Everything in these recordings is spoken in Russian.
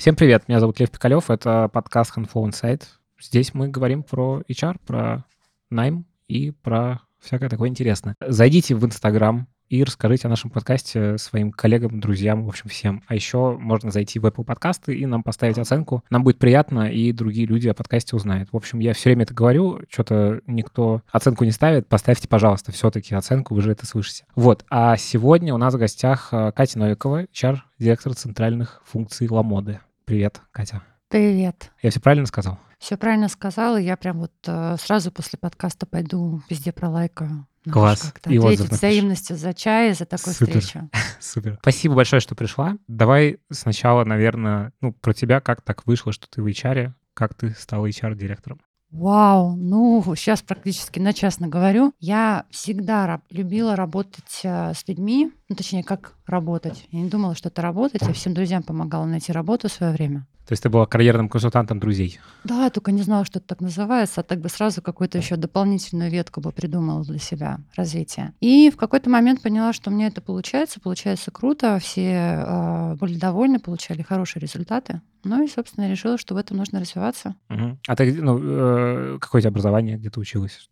Всем привет, меня зовут Лев Пикалев, это подкаст Handflow Insight. Здесь мы говорим про HR, про найм и про всякое такое интересное. Зайдите в Инстаграм и расскажите о нашем подкасте своим коллегам, друзьям, в общем, всем. А еще можно зайти в Apple подкасты и нам поставить оценку. Нам будет приятно, и другие люди о подкасте узнают. В общем, я все время это говорю, что-то никто оценку не ставит. Поставьте, пожалуйста, все-таки оценку, вы же это слышите. Вот, а сегодня у нас в гостях э, Катя Новикова, HR, директор центральных функций Ламоды. Привет, Катя. Привет. Я все правильно сказал? Все правильно сказала. Я прям вот э, сразу после подкаста пойду везде пролайкаю. Надо Класс. И ответить отзыв взаимностью за чай, за такую Супер. встречу. Супер. Спасибо большое, что пришла. Давай сначала, наверное, ну, про тебя, как так вышло, что ты в HR, как ты стала HR-директором? Вау, ну, сейчас практически на частно говорю. Я всегда раб- любила работать э, с людьми, ну, точнее, как работать. Я не думала, что это работать. Я всем друзьям помогала найти работу в свое время. То есть ты была карьерным консультантом друзей. Да, только не знала, что это так называется, а так бы сразу какую-то еще дополнительную ветку бы придумала для себя развития. И в какой-то момент поняла, что у меня это получается, получается круто, все э, были довольны, получали хорошие результаты. Ну и, собственно, решила, что в этом нужно развиваться. Мгм. А ты, ну, э, какое у тебя образование, где ты училась?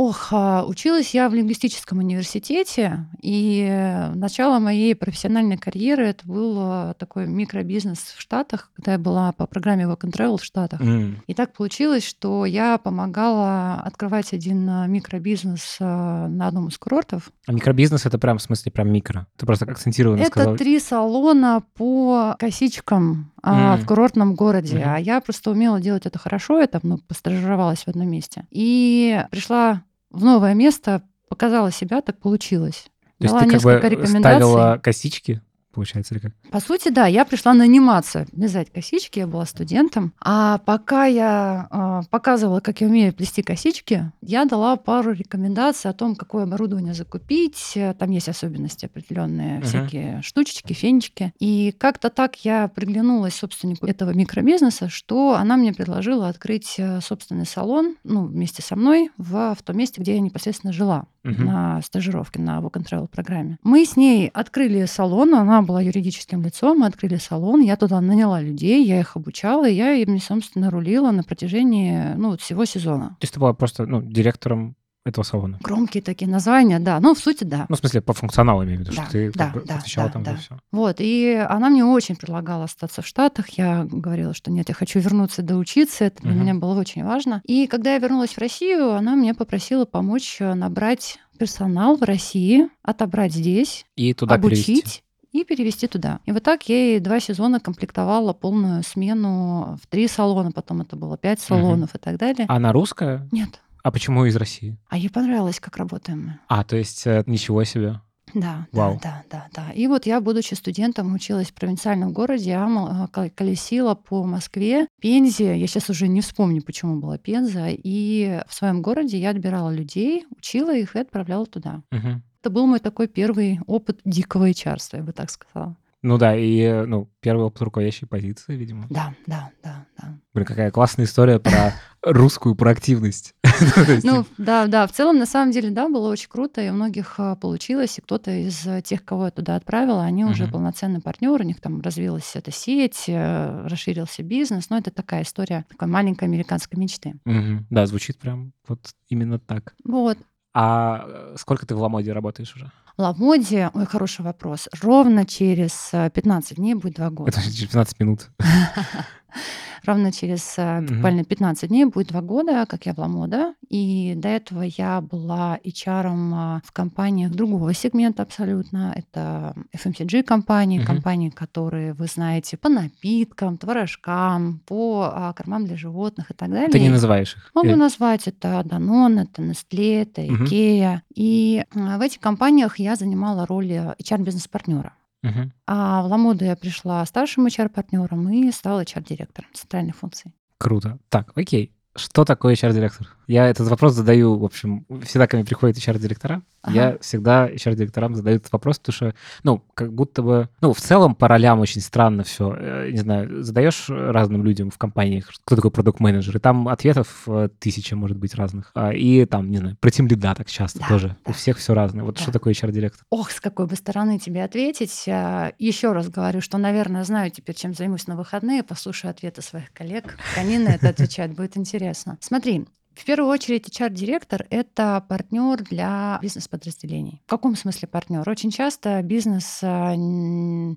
Ох, а, училась я в лингвистическом университете, и э, начало моей профессиональной карьеры это был э, такой микробизнес в Штатах, когда я была по программе Work and Travel в Штатах. М, И так получилось, что я помогала открывать один а, микробизнес на одном из курортов. А микробизнес это прям в смысле прям микро. Ты просто акцентированно Это сказал. три салона по косичкам М. в курортном городе. Мгм. А я просто умела делать это хорошо, я там ну, постажировалась в одном месте. И пришла в новое место, показала себя, так получилось. То есть Дала ты как бы ставила косички, получается, или как? По сути, да, я пришла наниматься, вязать косички, я была студентом. А пока я э, показывала, как я умею плести косички, я дала пару рекомендаций о том, какое оборудование закупить. Там есть особенности определенные, Мгм. всякие штучечки, фенечки. И как-то так я приглянулась собственнику этого микробизнеса, что она мне предложила открыть э, собственный салон, ну, вместе со мной, в, в том месте, где я непосредственно жила Мгм. на стажировке на Work and Travel программе. Мы с ней открыли салон, она была юридическим лицом, мы открыли салон, я туда наняла людей, я их обучала, и я ими, собственно, рулила на протяжении ну, всего сезона. То есть ты была просто ну, директором этого салона. Громкие такие названия, да, ну, в сути, да. Ну, в смысле, по функционалу имею в виду, Да, что ты как да, бы да, да, там да. все. Вот, и она мне очень предлагала остаться в Штатах. Я говорила, что нет, я хочу вернуться доучиться, это для Мгм. меня было очень важно. И когда я вернулась в Россию, она мне попросила помочь э, набрать персонал в России, отобрать здесь, И туда обучить перевести. и перевести туда. И вот так я ей два сезона комплектовала полную смену в три салона, потом это было пять салонов и так далее. Она русская? Нет. А почему из России? А ей понравилось, как работаем мы. А, то есть э, ничего себе. Да, Вау. да, да, да, да. И вот я, будучи студентом, училась в провинциальном городе, я кол- колесила по Москве, Пензе. Я сейчас уже не вспомню, почему была Пенза. И в своем городе я отбирала людей, учила их и отправляла туда. Мгм. Это был мой такой первый опыт дикого HR, я бы так сказала. Ну да, и э, ну, первый опыт руководящей позиции, видимо. Да, да, да, да. Блин, какая классная история про русскую проактивность. Ну, Ну, да, да, в целом, на самом деле, да, было очень круто, и у многих а, получилось, и кто-то из а, тех, кого я туда отправила, они уже Мгм. полноценные партнеры, у них там развилась эта сеть, э, расширился бизнес, но это такая история такой маленькой американской мечты. Да, звучит прям вот именно так. Вот. А э, сколько ты в Ламоде работаешь уже? Ламоде, ой, хороший вопрос, ровно через а, 15 дней будет два года. Это через 15 минут. Ровно через Мгм. буквально 15 дней будет два года, как я в Ламода. И до этого я была HR а, в компаниях другого сегмента абсолютно. Это FMCG-компании, Мгм. компании, которые вы знаете по напиткам, творожкам, по а, кормам для животных и так далее. Ты не называешь их. Могу назвать это Danone, это Nestle, это. Ikea. И а, в этих компаниях я занимала роль а, HR-бизнес-партнера. Мгм. А в Ламоду я пришла старшим HR-партнером и стала HR-директором центральной функции. Круто. Так, окей. Что такое HR-директор? Я этот вопрос задаю, в общем, всегда, ко мне приходят HR-директора, ага. я всегда HR-директорам задаю этот вопрос, потому что, ну, как будто бы, ну, в целом по ролям очень странно все. Э, не знаю, задаешь разным людям в компаниях, кто такой продукт-менеджер, и там ответов э, тысяча, может быть, разных. А, и там, не знаю, про тем лида так часто да, тоже. Да. У всех все разное. Вот да. что такое HR-директор? Ох, с какой бы стороны тебе ответить. А, Еще раз говорю, что, наверное, знаю теперь, чем займусь на выходные, послушаю ответы своих коллег. Они на это отвечают, будет интересно. Смотри, в первую очередь HR-директор — это партнер для бизнес-подразделений. В каком смысле партнер? Очень часто бизнес а,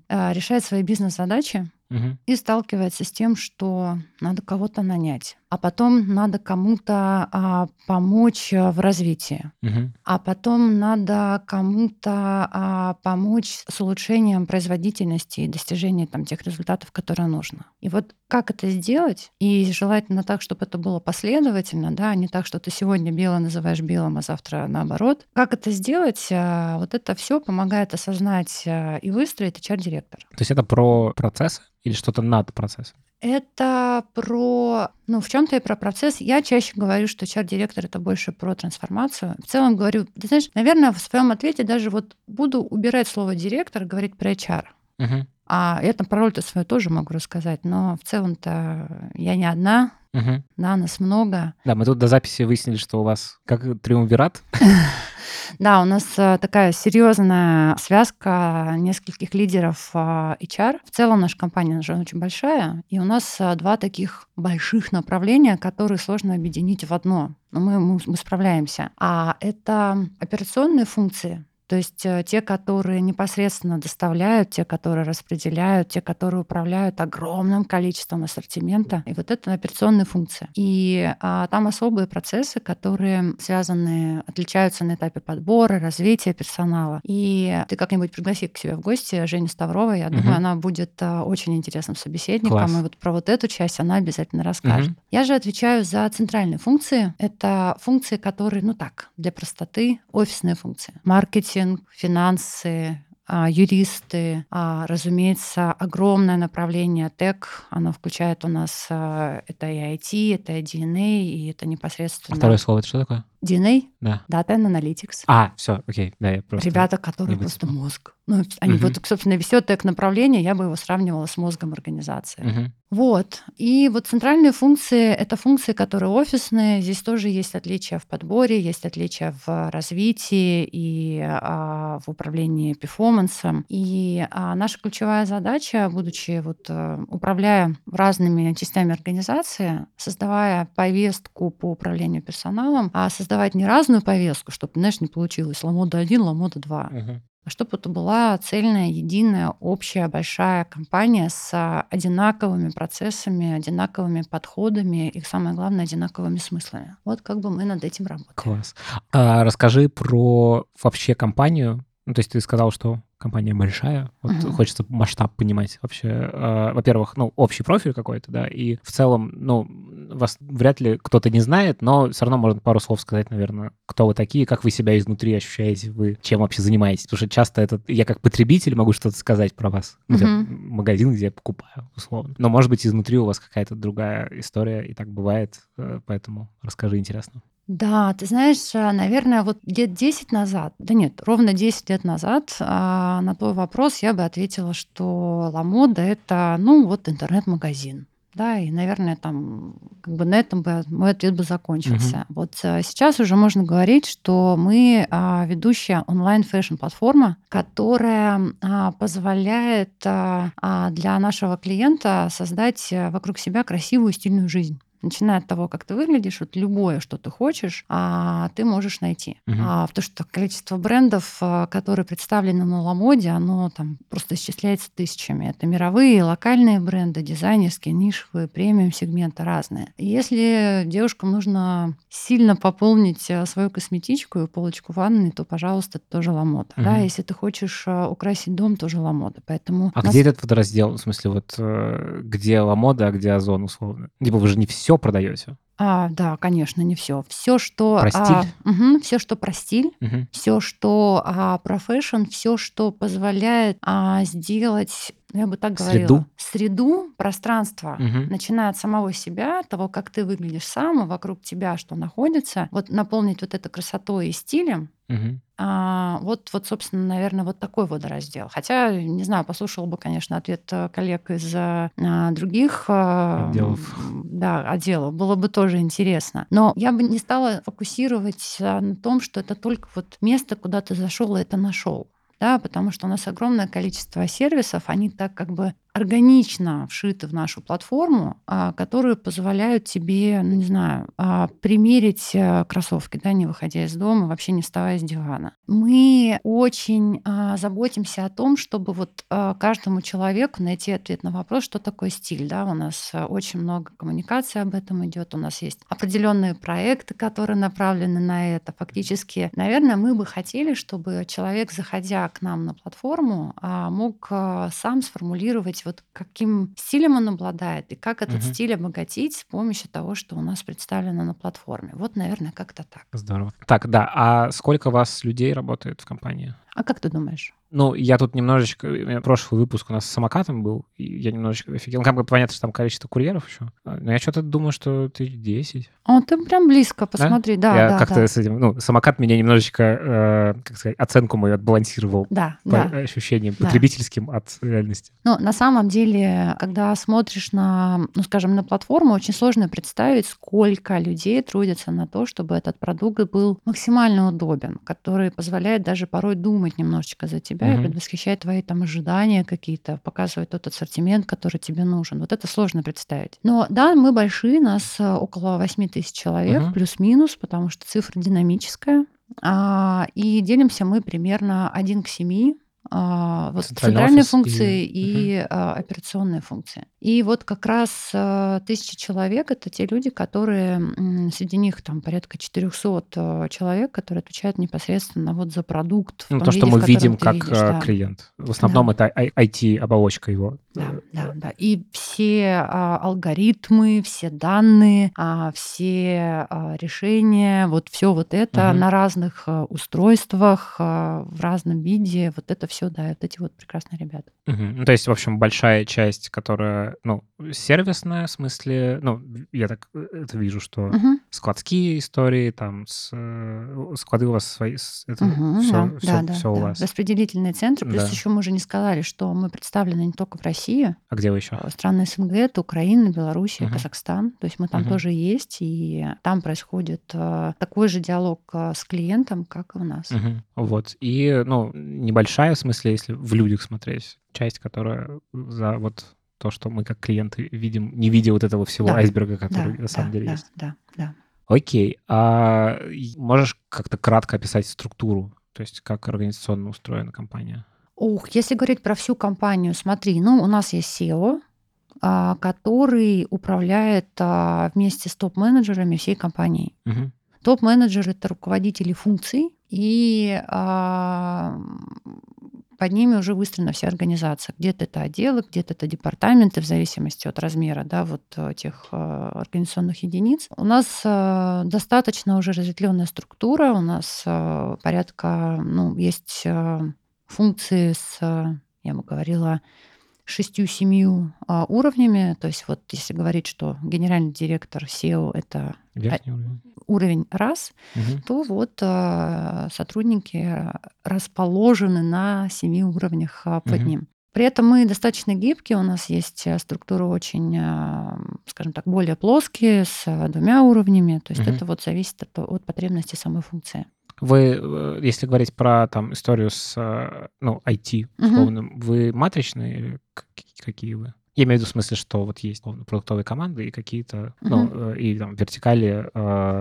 а, решает свои бизнес-задачи угу. и сталкивается с тем, что надо кого-то нанять а потом надо кому-то а, помочь э, в развитии, угу. а потом надо кому-то а, помочь с улучшением производительности и достижением там, тех результатов, которые нужно. И вот как это сделать, и желательно так, чтобы это было последовательно, да, а не так, что ты сегодня белое называешь белым, а завтра наоборот. Как это сделать, а, вот это все помогает осознать а, и выстроить HR-директор. То есть это про процессы или что-то над процессом? Это про, ну, в чем-то и про процесс. Я чаще говорю, что HR-директор это больше про трансформацию. В целом говорю, ты знаешь, наверное, в своем ответе даже вот буду убирать слово директор, говорить про HR. Угу. А это про роль-то свою тоже могу рассказать, но в целом-то я не одна, угу. да, нас много. Да, мы тут до записи выяснили, что у вас как триумвират. Да, у нас э, такая серьезная связка нескольких лидеров э, HR. В целом наша компания уже очень большая, и у нас э, два таких больших направления, которые сложно объединить в одно. Но мы, мы, мы справляемся. А это операционные функции, то есть э, те, которые непосредственно доставляют, те, которые распределяют, те, которые управляют огромным количеством ассортимента. И вот это операционные функции. И а, там особые процессы, которые связаны, отличаются на этапе подбора, развития персонала. И ты как-нибудь пригласи к себе в гости Женю Ставрову. Я угу. думаю, она будет а, очень интересным собеседником. Класс. И вот про вот эту часть она обязательно расскажет. Угу. Я же отвечаю за центральные функции. Это функции, которые, ну так, для простоты, офисные функции. Маркетинг, маркетинг, финансы, а, юристы, а, разумеется, огромное направление тег. Оно включает у нас а, это и IT, это и DNA, и это непосредственно... Второе слово это что такое? DNA, да. Data and Analytics. А, все, окей, да, я просто... Ребята, которые просто мозг. Ну, они угу. вот, собственно, все тег направление, я бы его сравнивала с мозгом организации. Угу. Вот. И вот центральные функции — это функции, которые офисные. Здесь тоже есть отличия в подборе, есть отличия в развитии и а, в управлении перформансом. И а, наша ключевая задача, будучи вот а, управляя разными частями организации, создавая повестку по управлению персоналом, а создавать не разную повестку, чтобы, знаешь, не получилось ламода 1, ламода 2, угу чтобы это была цельная, единая, общая, большая компания с одинаковыми процессами, одинаковыми подходами и, самое главное, одинаковыми смыслами. Вот как бы мы над этим работаем. Класс. А расскажи про вообще компанию. Ну, то есть ты сказал, что компания большая, вот uh-huh. хочется масштаб понимать вообще. Э, во-первых, ну, общий профиль какой-то, да, и в целом, ну, вас вряд ли кто-то не знает, но все равно можно пару слов сказать, наверное, кто вы такие, как вы себя изнутри ощущаете, вы чем вообще занимаетесь, потому что часто это я как потребитель могу что-то сказать про вас, uh-huh. магазин, где я покупаю, условно. Но, может быть, изнутри у вас какая-то другая история, и так бывает, э, поэтому расскажи, интересно. Да, ты знаешь, э, наверное, вот лет 10 назад, да нет, ровно 10 лет назад а, на твой вопрос я бы ответила, что Ламода — это, ну, вот интернет-магазин. Да, и, наверное, там как бы на этом бы мой ответ бы закончился. Угу. Вот а, сейчас уже можно говорить, что мы а, ведущая онлайн-фэшн-платформа, которая а, позволяет а, а для нашего клиента создать э, вокруг себя красивую стильную жизнь начиная от того, как ты выглядишь, вот любое, что ты хочешь, а, ты можешь найти. Угу. А, потому что количество брендов, а, которые представлены на Ламоде, оно там просто исчисляется тысячами. Это мировые, локальные бренды, дизайнерские, нишевые, премиум сегменты разные. Если девушкам нужно сильно пополнить а, свою косметичку и полочку ванны, то, пожалуйста, это тоже Ламода. Угу. Да, если ты хочешь а, украсить дом, тоже Ламода. Поэтому а нас... где этот вот раздел, в смысле, вот э, где Ламода, а где Озон, условно? Либо вы же не все все продаете? А, да, конечно, не все. Все, что про стиль, а, угу, все, что про стиль, угу. все, что а, про fashion, все, что позволяет а, сделать ну, я бы так Среду? говорила, среду, пространство, Мгм. начиная от самого себя, того, как ты выглядишь сам, и вокруг тебя что находится, вот наполнить вот это красотой и стилем, Мгм. а, вот, вот, собственно, наверное, вот такой водораздел. Хотя, не знаю, послушала бы, конечно, ответ э, коллег из э, а, других а, Отделов. да, отделов. Было бы тоже интересно. Но я бы не стала фокусировать на том, что это только вот место, куда ты зашел и это нашел. Да, потому что у нас огромное количество сервисов, они так как бы органично вшиты в нашу платформу, а, которые позволяют тебе, ну не знаю, а, примерить э, кроссовки, да, не выходя из дома, вообще не вставая с дивана. Мы очень а, заботимся о том, чтобы вот каждому человеку найти ответ на вопрос, что такое стиль. Да? У нас а, очень много коммуникации об этом идет, у нас есть определенные проекты, которые направлены на это. Фактически, наверное, мы бы хотели, чтобы человек, заходя к нам на платформу, мог а, сам сформулировать вот каким стилем он обладает и как этот Мгм. стиль обогатить с помощью того, что у нас представлено на платформе. Вот, наверное, как-то так. Здорово. Так, да, а сколько вас людей работает в компании? А как ты думаешь? Ну, я тут немножечко... Прошлый выпуск у нас с самокатом был, и я немножечко офигел. Ну, как бы понятно, что там количество курьеров еще. А, Но я что-то думаю, что тысяч 10. О, ты прям близко, посмотри, да, я да, как-то да. с этим... Ну, самокат меня немножечко, э, как сказать, оценку мою отбалансировал Да, по да. ощущениям Да. потребительским от реальности. Ну, на самом деле, когда смотришь на, ну, скажем, на платформу, очень сложно представить, сколько людей трудятся на то, чтобы этот продукт был максимально удобен, который позволяет даже порой думать немножечко за тебя и Мгм. предвосхищать твои там ожидания какие-то, показывать тот ассортимент, который тебе нужен. Вот это сложно представить. Но да, мы большие, нас э, около 8 тысяч человек, Мгм. плюс-минус, потому что цифра динамическая. А, и делимся мы примерно 1 к 7 а, вот Центральный центральные офис и- функции и, а, операционные функции. И вот как раз а, тысяча человек это те люди, которые среди них там порядка 400 а, человек, которые отвечают непосредственно вот за продукт. Ну, то, что виде, в мы видим как клиент. В основном Да. это IT-оболочка его. Да, Э, да, да. И все а, алгоритмы, все данные, а, все а, решения, вот все вот это Мгм. на разных а, устройствах, а, в разном виде, вот это все, да, вот эти вот прекрасные ребята. Мгм. Ну, то есть, в общем, большая часть, которая, ну, сервисная, в смысле, ну, я так э, это вижу, что Мгм. складские истории, там, с, э, склады у вас свои, это Мгм, все, да, все, да, да, все у да. вас. Распределительный центр. Плюс Да. еще мы уже не сказали, что мы представлены не только в России, А где вы еще? а страны СНГ, это Украина, Белоруссия, Мгм. Казахстан. То есть мы там Мгм. тоже есть, и там происходит а, такой же диалог а, с клиентом, как и у нас. Мгм. Вот. И, ну, небольшая, в смысле, если в людях смотреть, часть, которая за вот то, что мы как клиенты видим, не видя вот этого всего Да. айсберга, Да, который на самом да, деле да, есть. да, да. Окей. А можешь как-то кратко описать структуру? То есть как организационно устроена компания? Ух, если говорить про всю компанию, смотри, ну, у нас есть SEO, а, который управляет а, вместе с топ-менеджерами всей компании. Мгм. Топ-менеджер это руководители функций, и а, под ними уже выстроена вся организация. Где-то это отделы, где-то это департаменты, в зависимости от размера да, вот этих а, организационных единиц. У нас а, достаточно уже разветвленная структура, у нас а, порядка, ну, есть функции с, а, я бы говорила, шестью-семью а, уровнями. То есть вот если говорить, что генеральный директор SEO — это Верхний уровень. уровень раз, Мгм. то вот а, сотрудники расположены на семи уровнях а, под Мгм. ним. При этом мы достаточно гибкие, у нас есть структуры очень, скажем так, более плоские, с двумя уровнями. То есть Мгм. это вот зависит от, от потребности самой функции. Вы, э, если говорить про там историю с, э, ну, IT, Мгм. условным, вы матричные какие, вы? Я имею в виду в смысле, что вот есть условно, продуктовые команды и какие-то, ну, э, и там вертикали,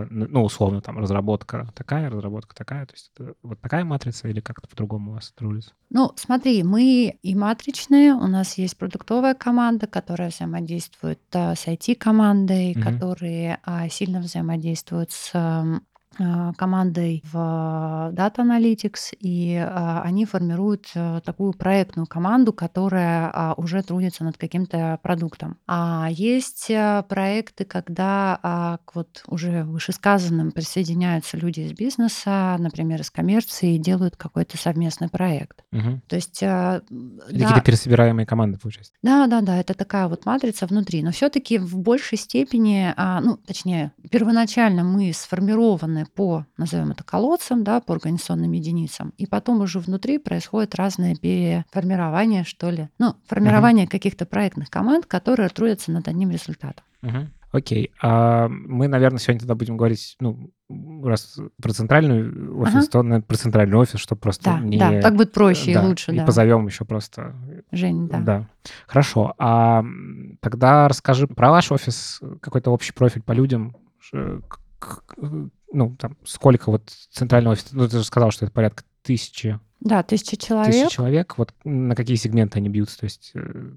ну, условно, там разработка такая, разработка такая, то есть это вот такая матрица или как-то по-другому у вас это рулится? Ну, смотри, мы и матричные, у нас есть продуктовая команда, которая взаимодействует с IT-командой, Мгм. которые сильно взаимодействуют с а, командой в Data Analytics, и а, они формируют э, такую проектную команду, которая а, уже трудится над каким-то продуктом. А есть э, проекты, когда к вот уже вышесказанным присоединяются люди из бизнеса, например, из коммерции, и делают какой-то совместный проект. Угу. То есть... Да, какие-то пересобираемые команды, получается. Да, да, да, это такая вот матрица внутри. Но все-таки в большей степени, ну, точнее, первоначально мы сформированы по, назовем это колодцам, да, по организационным единицам, и потом уже внутри происходит разное переформирование, что ли, ну, формирование uh-huh. каких-то проектных команд, которые трудятся над одним результатом. Uh-huh. Окей. А мы, наверное, сегодня тогда будем говорить, ну, раз про центральный офис, ага. то наверное, про центральный офис, чтобы просто да, не... Да, так будет проще да, и лучше, и да. позовем еще просто... Жень, да. Да. Хорошо. А тогда расскажи про ваш офис, какой-то общий профиль по людям, ну, там, сколько вот центрального офиса, ну, ты же сказал, что это порядка тысячи. Да, тысячи человек. Тысячи человек, вот на какие сегменты они бьются, то есть э,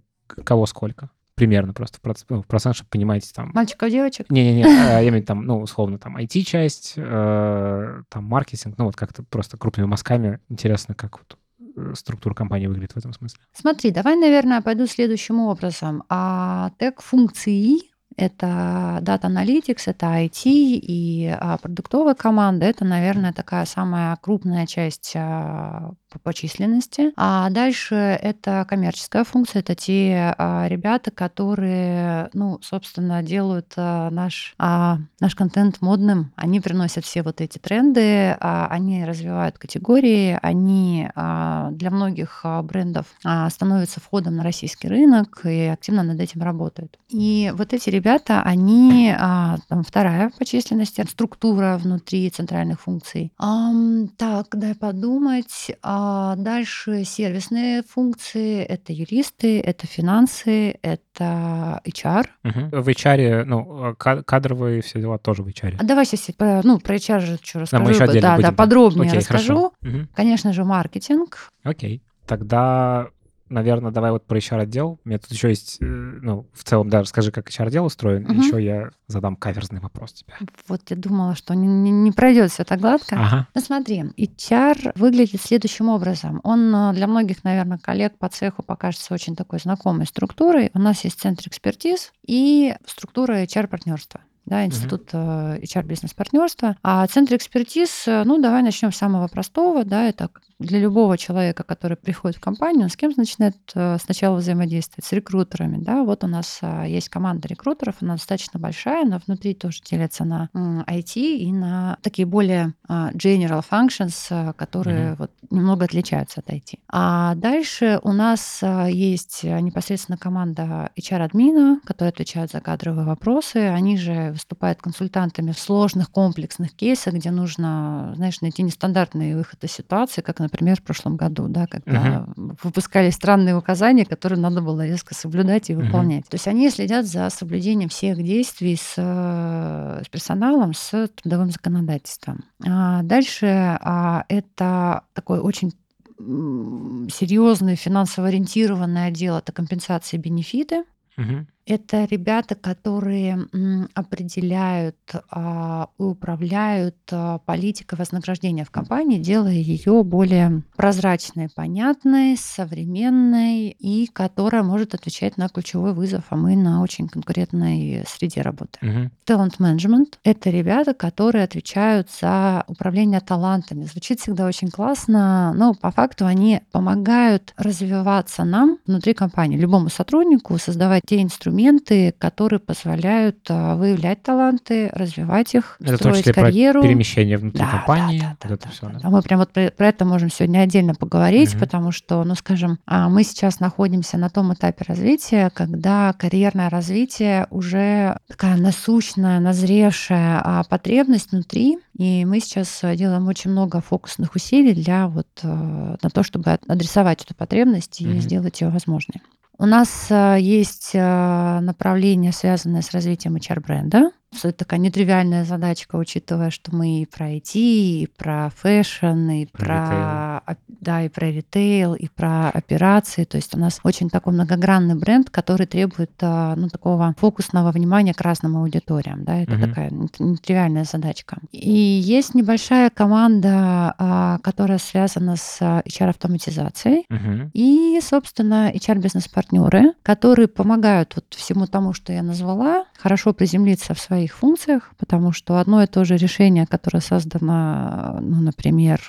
кого сколько? Примерно просто в процент, ну, в процент чтобы понимаете там... Мальчиков, девочек? Не-не-не, а, я имею в виду там, ну, условно, там IT-часть, э, там маркетинг, ну, вот как-то просто крупными мазками. Интересно, как вот э, структура компании выглядит в этом смысле. Смотри, давай, наверное, пойду следующим образом. А тег функции это Data Analytics, это IT и а, продуктовая команда. Это, наверное, такая самая крупная часть а, по, численности. А дальше это коммерческая функция, это те а, ребята, которые, ну, собственно, делают а, наш, а, наш контент модным. Они приносят все вот эти тренды, а, они развивают категории, они а, для многих а, брендов а, становятся входом на российский рынок и активно над этим работают. И вот эти ребята, они а, там вторая по численности структура внутри центральных функций. А, так, дай подумать. А, а дальше сервисные функции- это юристы, это финансы, это HR. Угу. В HR, ну, кадровые все дела тоже в HR. А давай сейчас про, ну, про HR же что расскажу. Да, мы еще да, будем. да, подробнее Окей, расскажу. Угу. Конечно же, маркетинг. Окей. Тогда наверное, давай вот про HR-отдел. У меня тут еще есть, э, ну, в целом, да, расскажи, как HR-отдел устроен. Угу. Еще я задам каверзный вопрос тебе. Вот я думала, что не, не, не пройдет все так гладко. Ага. Ну смотри, HR выглядит следующим образом. Он э, для многих, наверное, коллег по цеху покажется очень такой знакомой структурой. У нас есть центр экспертиз и структура HR-партнерства да, институт uh-huh. HR-бизнес-партнерства. А центр экспертиз, ну, давай начнем с самого простого, да, это для любого человека, который приходит в компанию, он с кем начинает э, сначала взаимодействовать? С рекрутерами. Да? Вот у нас э, есть команда рекрутеров, она достаточно большая, но внутри тоже делится на IT и на такие более а, general functions, которые mm-hmm. вот немного отличаются от IT. А дальше у нас есть непосредственно команда HR-админа, которая отвечает за кадровые вопросы. Они же выступают консультантами в сложных комплексных кейсах, где нужно, знаешь, найти нестандартные выходы ситуации, как, например, в прошлом году, да, когда uh-huh. выпускали странные указания, которые надо было резко соблюдать и выполнять. Uh-huh. То есть они следят за соблюдением всех действий с, с персоналом, с трудовым законодательством. А дальше а, это такой очень серьезный финансово ориентированный отдел это компенсации бенефиты. Угу. Это ребята, которые определяют а, и управляют а, политикой вознаграждения в компании, делая ее более прозрачной, понятной, современной и которая может отвечать на ключевой вызов, а мы на очень конкурентной среде работаем. Talent Management — это ребята, которые отвечают за управление талантами. Звучит всегда очень классно, но по факту они помогают развиваться нам внутри компании, любому сотруднику создавать те инструменты, инструменты, которые позволяют а, выявлять таланты, развивать их, это строить в карьеру. Про перемещение внутри да, компании. Да, да, вот да, это все, да, да. да. Мы прям вот про, про это можем сегодня отдельно поговорить, угу. потому что, ну, скажем, а, мы сейчас находимся на том этапе развития, когда карьерное развитие уже такая насущная, назревшая а, потребность внутри, и мы сейчас делаем очень много фокусных усилий для вот на то, чтобы адресовать эту потребность и угу. сделать ее возможной. У нас э, есть э, направление, связанное с развитием HR-бренда. Это такая нетривиальная задачка, учитывая, что мы и про IT, и про fashion, и про, да, и про ритейл, и про операции. То есть у нас очень такой многогранный бренд, который требует а, ну, такого фокусного внимания к разным аудиториям. Да? Это угу. такая нетривиальная задачка. И есть небольшая команда, а, которая связана с HR-автоматизацией. Угу. И, собственно, HR-бизнес-партнеры, которые помогают вот всему тому, что я назвала, хорошо приземлиться в своих функциях, потому что одно и то же решение, которое создано, ну, например,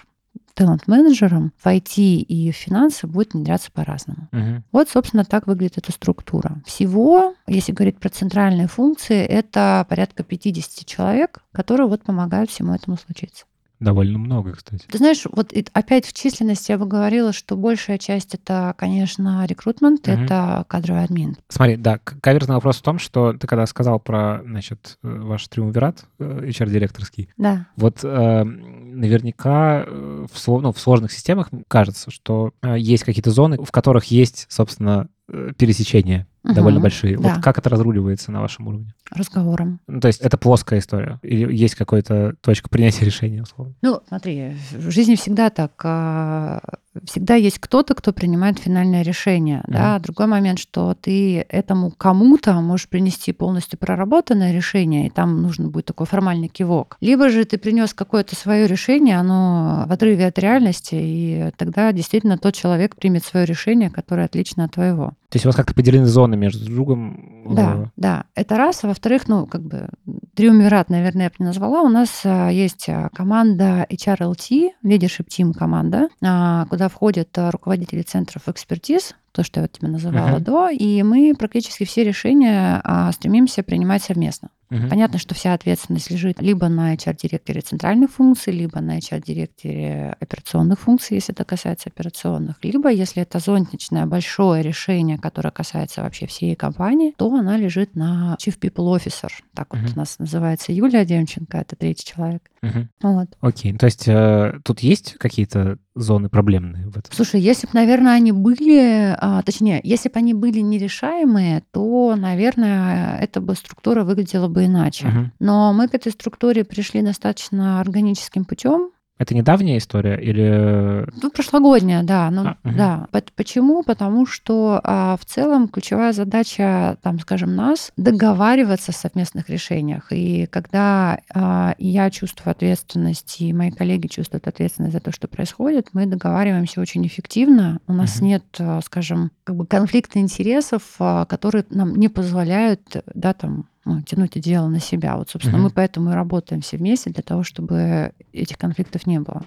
талант-менеджером в IT и в финансы будет внедряться по-разному. Угу. Вот, собственно, так выглядит эта структура. Всего, если говорить про центральные функции, это порядка 50 человек, которые вот помогают всему этому случиться. Довольно много, кстати. Ты знаешь, вот опять в численности я бы говорила, что большая часть это, конечно, рекрутмент, угу. это кадровый админ. Смотри, да, каверзный вопрос в том, что ты когда сказал про, значит, э, ваш триумвират HR-директорский, да. вот э, наверняка э, в, ну, в сложных системах кажется, что э, есть какие-то зоны, в которых есть, собственно, Э, пересечения угу, довольно большие. Да. Вот как это разруливается на вашем уровне? Разговором. Ну, то есть это плоская история? Или есть какая-то точка принятия решения, условно? Ну, смотри, в жизни всегда так. А, всегда есть кто-то, кто принимает финальное решение. Mm-hmm. Да? Другой момент, что ты этому кому-то можешь принести полностью проработанное решение, и там нужно будет такой формальный кивок. Либо же ты принес какое-то свое решение, оно в отрыве от реальности, и тогда действительно тот человек примет свое решение, которое отлично от твоего. То есть у вас как-то поделены зоны между другом? Да, э, да, это раз. А во-вторых, ну, как бы триумвират, наверное, я бы не назвала. У нас а, есть а, команда HRLT, Leadership Team команда, а, куда входят руководители центров экспертиз, то, что я вот тебе называла uh-huh. до, и мы практически все решения а, стремимся принимать совместно. Uh-huh. Понятно, что вся ответственность лежит либо на HR-директоре центральных функций, либо на HR-директоре операционных функций, если это касается операционных, либо, если это зонтичное большое решение, которое касается вообще всей компании, то она лежит на Chief People Officer. Так uh-huh. вот у нас называется Юлия Демченко, это третий человек. Uh-huh. Вот. Окей, то есть э, тут есть какие-то зоны проблемные в этом? Слушай, если бы, наверное, они были, а, точнее, если бы они были нерешаемые, то, наверное, эта бы структура выглядела бы иначе. Угу. Но мы к этой структуре пришли достаточно органическим путем. Это недавняя история или... Ну, прошлогодняя, да. Ну, а, угу. да. Почему? Потому что а, в целом ключевая задача, там, скажем, нас договариваться в совместных решениях. И когда а, я чувствую ответственность, и мои коллеги чувствуют ответственность за то, что происходит, мы договариваемся очень эффективно. У нас угу. нет, а, скажем, как бы конфликта интересов, а, которые нам не позволяют, да, там, тянуть одеяло на себя. Вот, собственно, угу. мы поэтому и работаем все вместе для того, чтобы этих конфликтов не было.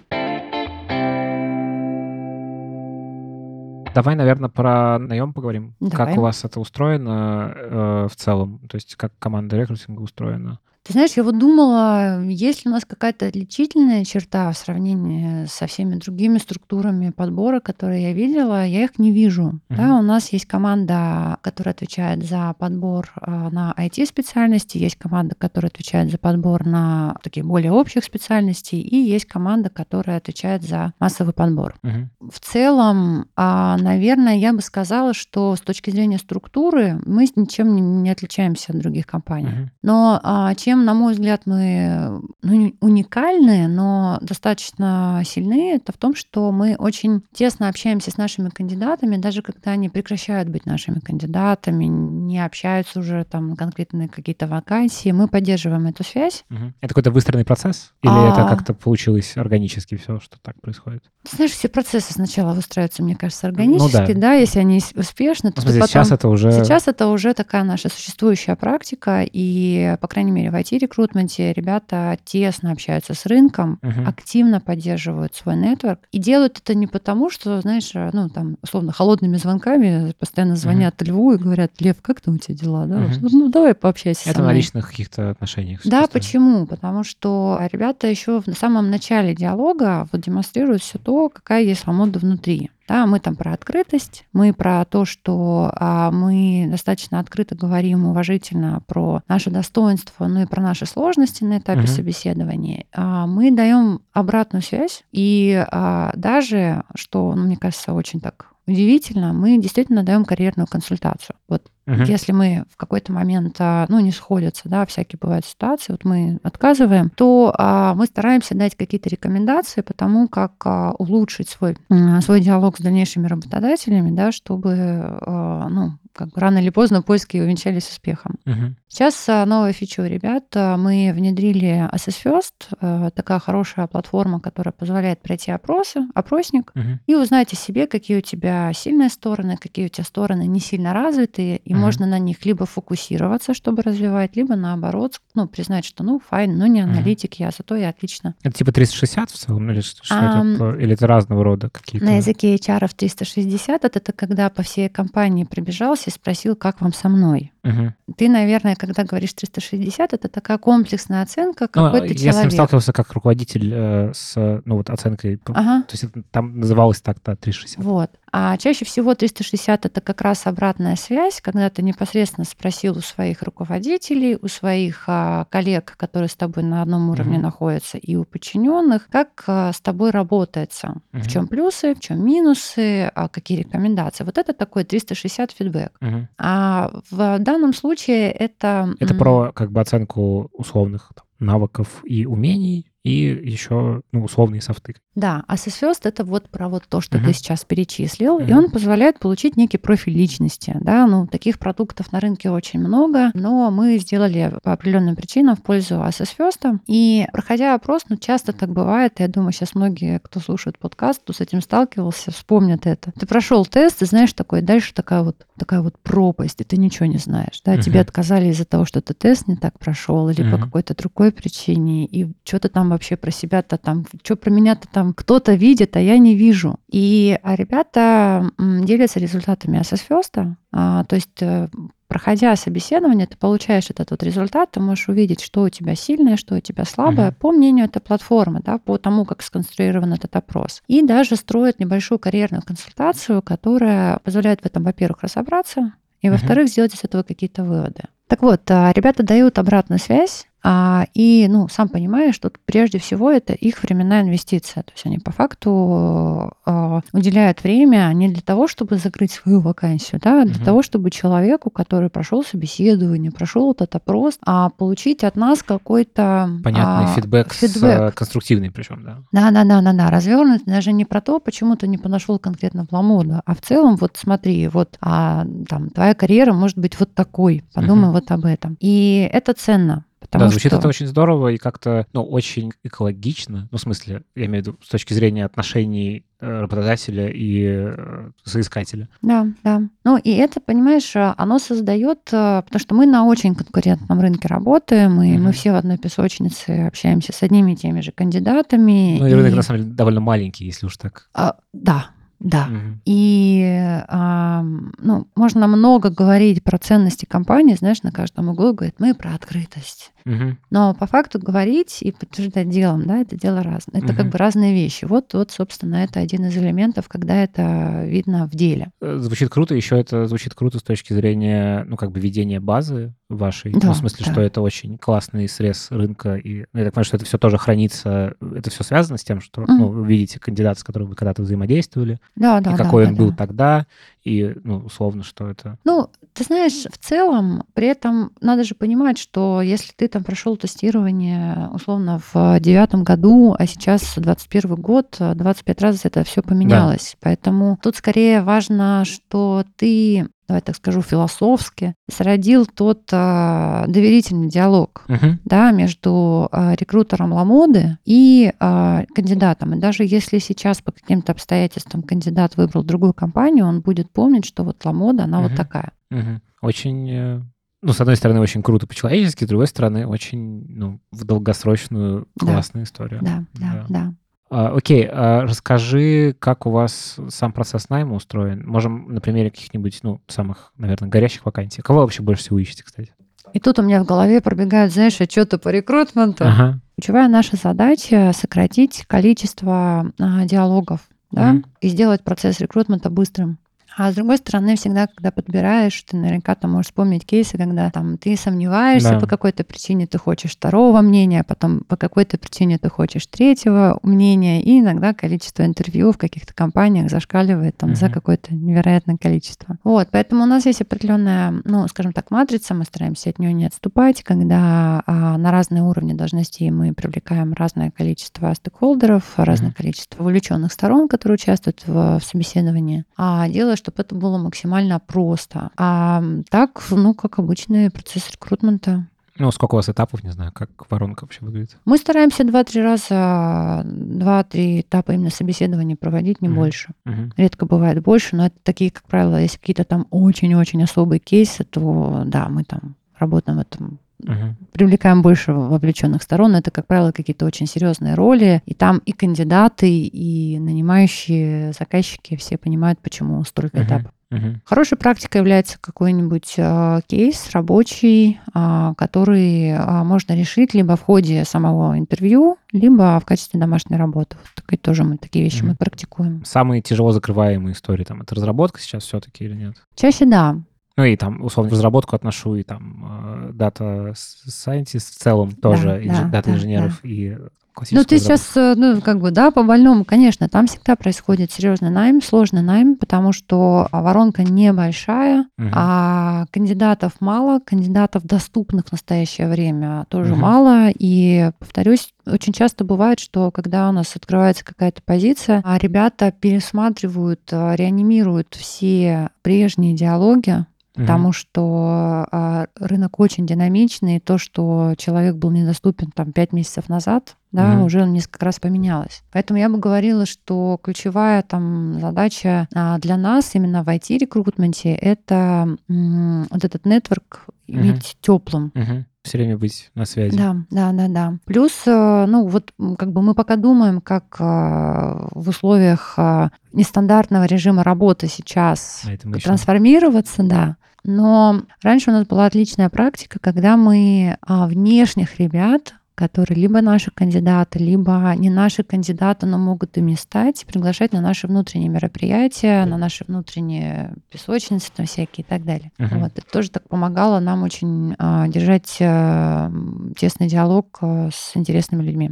Давай, наверное, про наем поговорим. Давай. Как у вас это устроено э, в целом? То есть как команда рекрутинга устроена? Ты знаешь, я вот думала, есть ли у нас какая-то отличительная черта в сравнении со всеми другими структурами подбора, которые я видела. Я их не вижу. Uh-huh. Да, у нас есть команда, которая отвечает за подбор а, на IT-специальности, есть команда, которая отвечает за подбор на такие более общих специальностей, и есть команда, которая отвечает за массовый подбор. Uh-huh. В целом, а, наверное, я бы сказала, что с точки зрения структуры мы ничем не отличаемся от других компаний. Uh-huh. Но а, чем чем, на мой взгляд, мы ну, уникальны, но достаточно сильны, это в том, что мы очень тесно общаемся с нашими кандидатами, даже когда они прекращают быть нашими кандидатами, не общаются уже там конкретные какие-то вакансии, мы поддерживаем эту связь. Угу. Это какой-то выстроенный процесс? Или а... это как-то получилось органически все, что так происходит? Знаешь, все процессы сначала выстраиваются, мне кажется, органически, ну, да. да, если они успешны, то ну, потом... сейчас это уже... Сейчас это уже такая наша существующая практика, и, по крайней мере, в IT-рекрутменте ребята тесно общаются с рынком, uh-huh. активно поддерживают свой нетворк и делают это не потому, что, знаешь, ну, там, условно, холодными звонками постоянно звонят uh-huh. Льву и говорят, Лев, как там у тебя дела? Да? Uh-huh. Ну, давай пообщайся Это на личных каких-то отношениях. Да, почему? Потому что ребята еще в самом начале диалога вот демонстрируют все то, какая есть свобода внутри. Да, мы там про открытость, мы про то, что а, мы достаточно открыто говорим уважительно про наше достоинство, ну и про наши сложности на этапе угу. собеседования. А, мы даем обратную связь, и а, даже, что, ну, мне кажется, очень так удивительно, мы действительно даем карьерную консультацию. Вот Мгм. если мы в какой-то момент, а, ну, не сходятся, да, всякие бывают ситуации, вот мы отказываем, то а, мы стараемся дать какие-то рекомендации по тому, как а, улучшить свой, м, свой диалог с дальнейшими работодателями, да, чтобы, а, ну, как бы рано или поздно поиски увенчались успехом. Мгм. Сейчас а, новая фича у ребят. а, Мы внедрили Assess First, а, такая хорошая платформа, которая позволяет пройти опросы, опросник, Мгм. и узнать о себе, какие у тебя сильные стороны, какие у тебя стороны не сильно развитые, и Мгм. можно на них либо фокусироваться, чтобы развивать, либо наоборот, ну, признать, что, ну, fine, ну, не аналитик я, зато я отлично. Это типа 360 в целом, или что, Ам, это? Или это разного рода какие-то? На языке HR в 360 это ты когда по всей компании пробежался и спросил, как вам со мной. Мгм. Ты, наверное, когда говоришь 360, это такая комплексная оценка, Ну, какой ты я с ним человек. сталкивался как руководитель э, с, ну, вот оценкой. Ага. То есть это там называлось так-то 360. Вот. А чаще всего 360 это как раз обратная связь, когда ты непосредственно спросил у своих руководителей, у своих а, коллег, которые с тобой на одном уровне Мгм. находятся, и у подчиненных, как а, с тобой работается, Мгм. в чем плюсы, в чем минусы, а какие рекомендации. Вот это такой 360 фидбэк. Мгм. А в данном случае это... Это про как бы оценку условных там, навыков и умений, и еще ну, условные софты. Да, а First это вот про вот то, что Мгм. ты сейчас перечислил, и Мгм. он позволяет получить некий профиль личности. Да? Ну, таких продуктов на рынке очень много, но мы сделали по определенным причинам в пользу First. И проходя опрос, ну, часто так бывает, я думаю, сейчас многие, кто слушает подкаст, кто с этим сталкивался, вспомнят это. Ты прошел тест, и знаешь, такой, дальше такая вот, такая вот пропасть, и ты ничего не знаешь. Да? Тебе Мгм. отказали из-за того, что ты тест не так прошел, или по Мгм. какой-то другой причине, и что ты там вообще про себя-то там, что про меня-то там кто-то видит, а я не вижу. И а ребята делятся результатами Assess а, то есть э, проходя собеседование, ты получаешь этот вот результат, ты можешь увидеть, что у тебя сильное, что у тебя слабое, Мгм. по мнению этой платформы, да, по тому, как сконструирован этот опрос. И даже строят небольшую карьерную консультацию, которая позволяет в этом, во-первых, разобраться, и, во-вторых, сделать из этого какие-то выводы. Так вот, а, ребята дают обратную связь, и, ну, сам понимаешь, что прежде всего это их временная инвестиция. То есть они по факту а, уделяют время не для того, чтобы закрыть свою вакансию, да, а для Мгм. того, чтобы человеку, который прошел собеседование, прошел этот опрос, а получить от нас какой-то Понятный а, фидбэк, с, фидбэк. э, конструктивный причем, да. Да, да, да, да, да. Развернуть даже не про то, почему ты не подошел конкретно в Ламоду, а в целом, вот смотри, вот а, там твоя карьера может быть вот такой. Подумай Мгм. вот об этом. И это ценно. Потому да, звучит что... это очень здорово и как-то, ну, очень экологично. Ну, в смысле, я имею в виду с точки зрения отношений э, работодателя и э, соискателя. Да, да. Ну и это, понимаешь, э, оно создает, потому что мы на очень конкурентном рынке работаем, и мы Мгм. все в одной песочнице общаемся с одними и теми же кандидатами. Ну, и рынок, и- на самом деле, довольно маленький, если уж так. А, да, да. Мгм. И а, ну, можно много говорить про ценности компании, знаешь, на каждом углу говорит, мы про открытость. Мгм. Но по факту говорить и подтверждать делом, да, это дело разное. Это как Мгм. бы разные вещи. Вот, вот, собственно, это один из элементов, когда это видно в деле. Э, Звучит круто, еще это звучит круто с точки зрения, ну, как бы ведения базы вашей. Да, ну, в смысле, да. что это очень классный срез рынка. И ну, я так понимаю, что это все тоже хранится, это все связано с тем, что Мгм. ну, вы видите кандидата, с которым вы когда-то взаимодействовали, Да, да, и да, какой да, он был да. тогда, и, ну, условно, что это... Ну, ты знаешь, в целом, при этом надо же понимать, что если ты там прошел тестирование, условно, в девятом году, а сейчас 21 год, 25 раз это все поменялось. Поэтому тут скорее важно, что ты, давай так скажу, философски сродил тот а, доверительный диалог Мгм. да, между а, рекрутером Ламоды и а, кандидатом. И даже если сейчас по каким-то обстоятельствам кандидат выбрал другую компанию, он будет помнить, что вот Ламода, она вот Мгм. такая. Мгм. Очень, э, ну, с одной стороны, очень круто по-человечески, с другой стороны, очень, ну, в долгосрочную Да. классная история. Да, да, да. А, окей, а расскажи, как у вас сам процесс найма устроен? Можем на примере каких-нибудь, ну, самых, наверное, горящих вакансий. Кого вообще больше всего ищете, кстати? И тут у меня в голове пробегают, знаешь, отчеты по рекрутменту. Ага. Ключевая наша задача сократить количество а, диалогов, да, Мгм. и сделать процесс рекрутмента быстрым. А с другой стороны, всегда, когда подбираешь, ты наверняка там можешь вспомнить кейсы, когда там ты сомневаешься да. по какой-то причине, ты хочешь второго мнения, потом по какой-то причине ты хочешь третьего мнения, и иногда количество интервью в каких-то компаниях зашкаливает там угу. за какое-то невероятное количество. Вот, поэтому у нас есть определенная, ну, скажем так, матрица, мы стараемся от нее не отступать, когда а, на разные уровни должностей мы привлекаем разное количество стейкхолдеров, разное количество вовлеченных сторон, которые участвуют в, в собеседовании, а дело, что чтобы это было максимально просто. А так, ну, как обычный процесс рекрутмента. Ну, сколько у вас этапов, не знаю, как воронка вообще выглядит? Мы стараемся два-три раза, два-три этапа именно собеседования проводить, не mm-hmm. больше. Mm-hmm. Редко бывает больше, но это такие, как правило, если какие-то там очень-очень особые кейсы, то да, мы там работаем в этом Угу. Привлекаем больше вовлеченных сторон. Это, как правило, какие-то очень серьезные роли. И там и кандидаты, и нанимающие заказчики все понимают, почему столько угу. этапов. Угу. Хорошей практикой является какой-нибудь э, кейс рабочий, э, который э, можно решить либо в ходе самого интервью, либо в качестве домашней работы. Вот такие тоже мы такие вещи угу. мы практикуем. Самые тяжело закрываемые истории там это разработка сейчас все-таки или нет? Чаще да. Ну и там, условно, разработку отношу и там дата scientist в целом тоже, да, да, дата да, инженеров да. и ну, ты сейчас, э, ну, как бы, да, по больному, конечно, там всегда происходит серьезный найм, сложный найм, потому что воронка небольшая, угу. а кандидатов мало, кандидатов доступных в настоящее время тоже угу. мало. И, повторюсь, очень часто бывает, что когда у нас открывается какая-то позиция, а ребята пересматривают, э, реанимируют все прежние диалоги, потому mm-hmm. что а, рынок очень динамичный, и то, что человек был недоступен там пять месяцев назад, да, mm-hmm. уже несколько раз поменялось. Поэтому я бы говорила, что ключевая там задача а, для нас именно в IT-рекрутменте это м, вот этот нетворк mm-hmm. иметь теплым. Mm-hmm все время быть на связи. Да, да, да, да. Плюс, э, ну вот как бы мы пока думаем, как э, в условиях э, нестандартного режима работы сейчас трансформироваться, да. Но раньше у нас была отличная практика, когда мы а, внешних ребят которые либо наши кандидаты, либо не наши кандидаты, но могут ими стать, приглашать на наши внутренние мероприятия, на наши внутренние песочницы там всякие и так далее. Uh-huh. Вот. Это тоже так помогало нам очень а, держать а, тесный диалог а, с интересными людьми.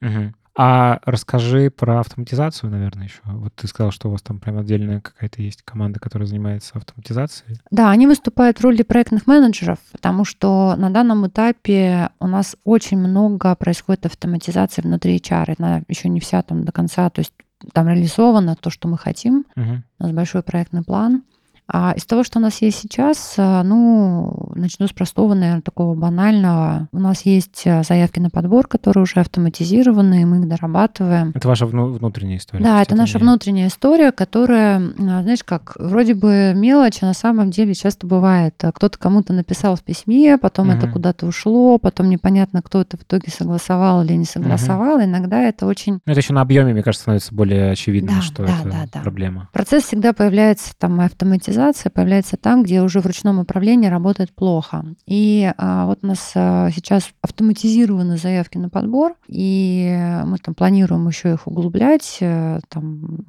Uh-huh. А расскажи про автоматизацию, наверное, еще. Вот ты сказал, что у вас там прям отдельная какая-то есть команда, которая занимается автоматизацией. Да, они выступают в роли проектных менеджеров, потому что на данном этапе у нас очень много происходит автоматизации внутри HR. Она еще не вся там до конца, то есть там реализовано то, что мы хотим. Угу. У нас большой проектный план. А из того, что у нас есть сейчас, э, ну, начну с простого, наверное, такого банального. У нас есть э, заявки на подбор, которые уже автоматизированы, и мы их дорабатываем. Это ваша внутренняя история? Да, это наша внутренняя история, которая, а, знаешь, как вроде бы мелочь, а на самом деле часто бывает. Кто-то кому-то написал в письме, потом угу. это куда-то ушло, потом непонятно, кто это в итоге согласовал или не согласовал. Угу. Иногда это очень... Ну, это еще на объеме, мне кажется, становится более очевидно, да, что да, это да, да. проблема. Процесс всегда появляется там автоматизация автоматизация появляется там, где уже в ручном управлении работает плохо. И а, вот у нас а, сейчас автоматизированы заявки на подбор, и мы там планируем еще их углублять, а, там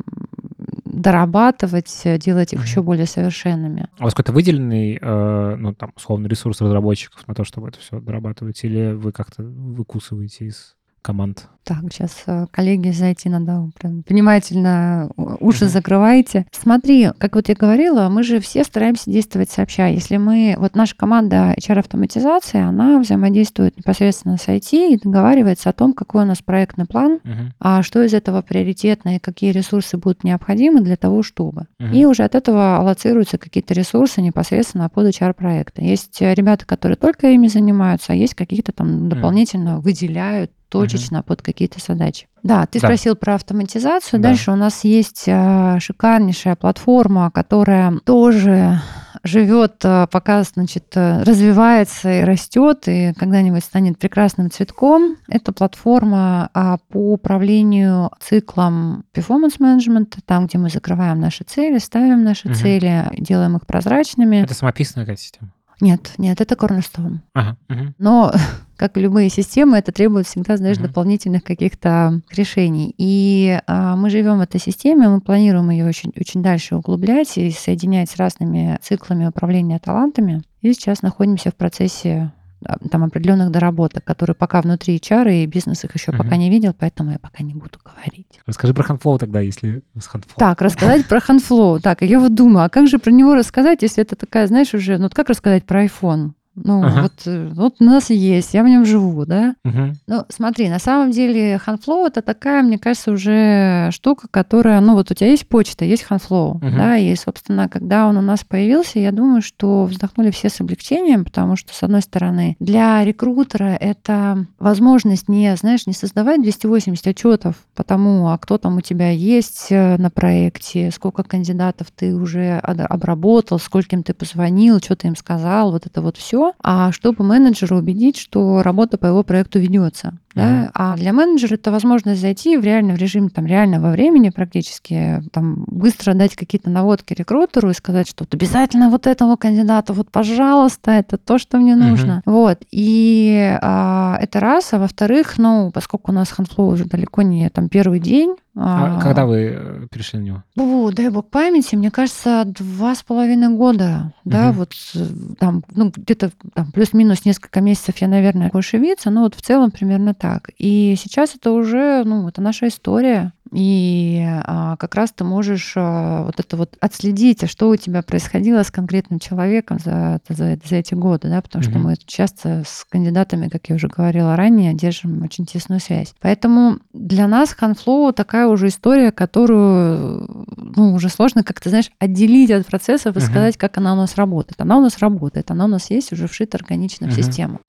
дорабатывать, делать их mm-hmm. еще более совершенными. А у вас какой-то выделенный, э, ну, там, условно, ресурс разработчиков на то, чтобы это все дорабатывать, или вы как-то выкусываете из команд? Так, сейчас э, коллеги зайти надо прям внимательно уши uh-huh. закрывайте. Смотри, как вот я говорила, мы же все стараемся действовать сообща. Если мы, вот наша команда HR-автоматизации, она взаимодействует непосредственно с IT и договаривается о том, какой у нас проектный план, uh-huh. а что из этого приоритетно и какие ресурсы будут необходимы для того, чтобы. Uh-huh. И уже от этого аллоцируются какие-то ресурсы непосредственно под HR-проекты. Есть ребята, которые только ими занимаются, а есть какие-то там дополнительно uh-huh. выделяют точечно uh-huh. под какие-то задачи. Да, ты да. спросил про автоматизацию. Да. Дальше у нас есть а, шикарнейшая платформа, которая тоже живет, а, пока, значит, развивается и растет, и когда-нибудь станет прекрасным цветком. Это платформа а, по управлению циклом перформанс-менеджмента, там, где мы закрываем наши цели, ставим наши угу. цели, делаем их прозрачными. Это самописная какая система? Нет, нет, это Cornerstone. Ага, угу. Но как и любые системы, это требует всегда, знаешь, Мгм. дополнительных каких-то решений. И а, мы живем в этой системе, мы планируем ее очень, очень дальше углублять и соединять с разными циклами управления талантами. И сейчас находимся в процессе а, там определенных доработок, которые пока внутри HR и бизнес их еще Мгм. пока не видел, поэтому я пока не буду говорить. Расскажи про Handflow тогда, если с Handflow. Так, рассказать про Handflow. Так, я вот думаю, а как же про него рассказать, если это такая, знаешь, уже, ну как рассказать про iPhone? Ну, Ага. вот, э, вот у нас есть, я в нем живу, да? Мгм. Ну, смотри, на самом деле Handflow это такая, мне кажется, уже штука, которая, ну вот у тебя есть почта, есть Handflow, Мгм. да, и, собственно, когда он у нас появился, я думаю, что вздохнули все с облегчением, потому что, с одной стороны, для рекрутера это возможность не, знаешь, не создавать 280 отчетов по тому, а кто там у тебя есть э, на проекте, сколько кандидатов ты уже обработал, скольким ты позвонил, что ты им сказал, вот это вот все, а чтобы менеджера убедить, что работа по его проекту ведется. Да? А для менеджера это возможность зайти в реальный в режим там, реального времени практически, там, быстро дать какие-то наводки рекрутеру и сказать, что вот обязательно вот этого кандидата, вот, пожалуйста, это то, что мне нужно. Вот. И а, это раз. А во-вторых, ну, поскольку у нас Handflow уже далеко не там первый день, А когда вы э, перешли на него? о, дай бог памяти, мне кажется, два с половиной года, да, Мгм. вот э, там, ну, где-то там плюс-минус несколько месяцев я, наверное, ошибиться, но вот в целом примерно так. И сейчас это уже, ну, это наша история, и а, как раз ты можешь а, вот это вот отследить, а что у тебя происходило с конкретным человеком за, за, за эти годы, да, потому что Мгм. мы часто с кандидатами, как я уже говорила ранее, держим очень тесную связь. Поэтому для нас Handflow такая уже история, которую ну, уже сложно как-то, знаешь, отделить от процессов и Мгм. сказать, как она у нас работает. Она у нас работает, она у нас есть уже вшита органично в Мгм. систему.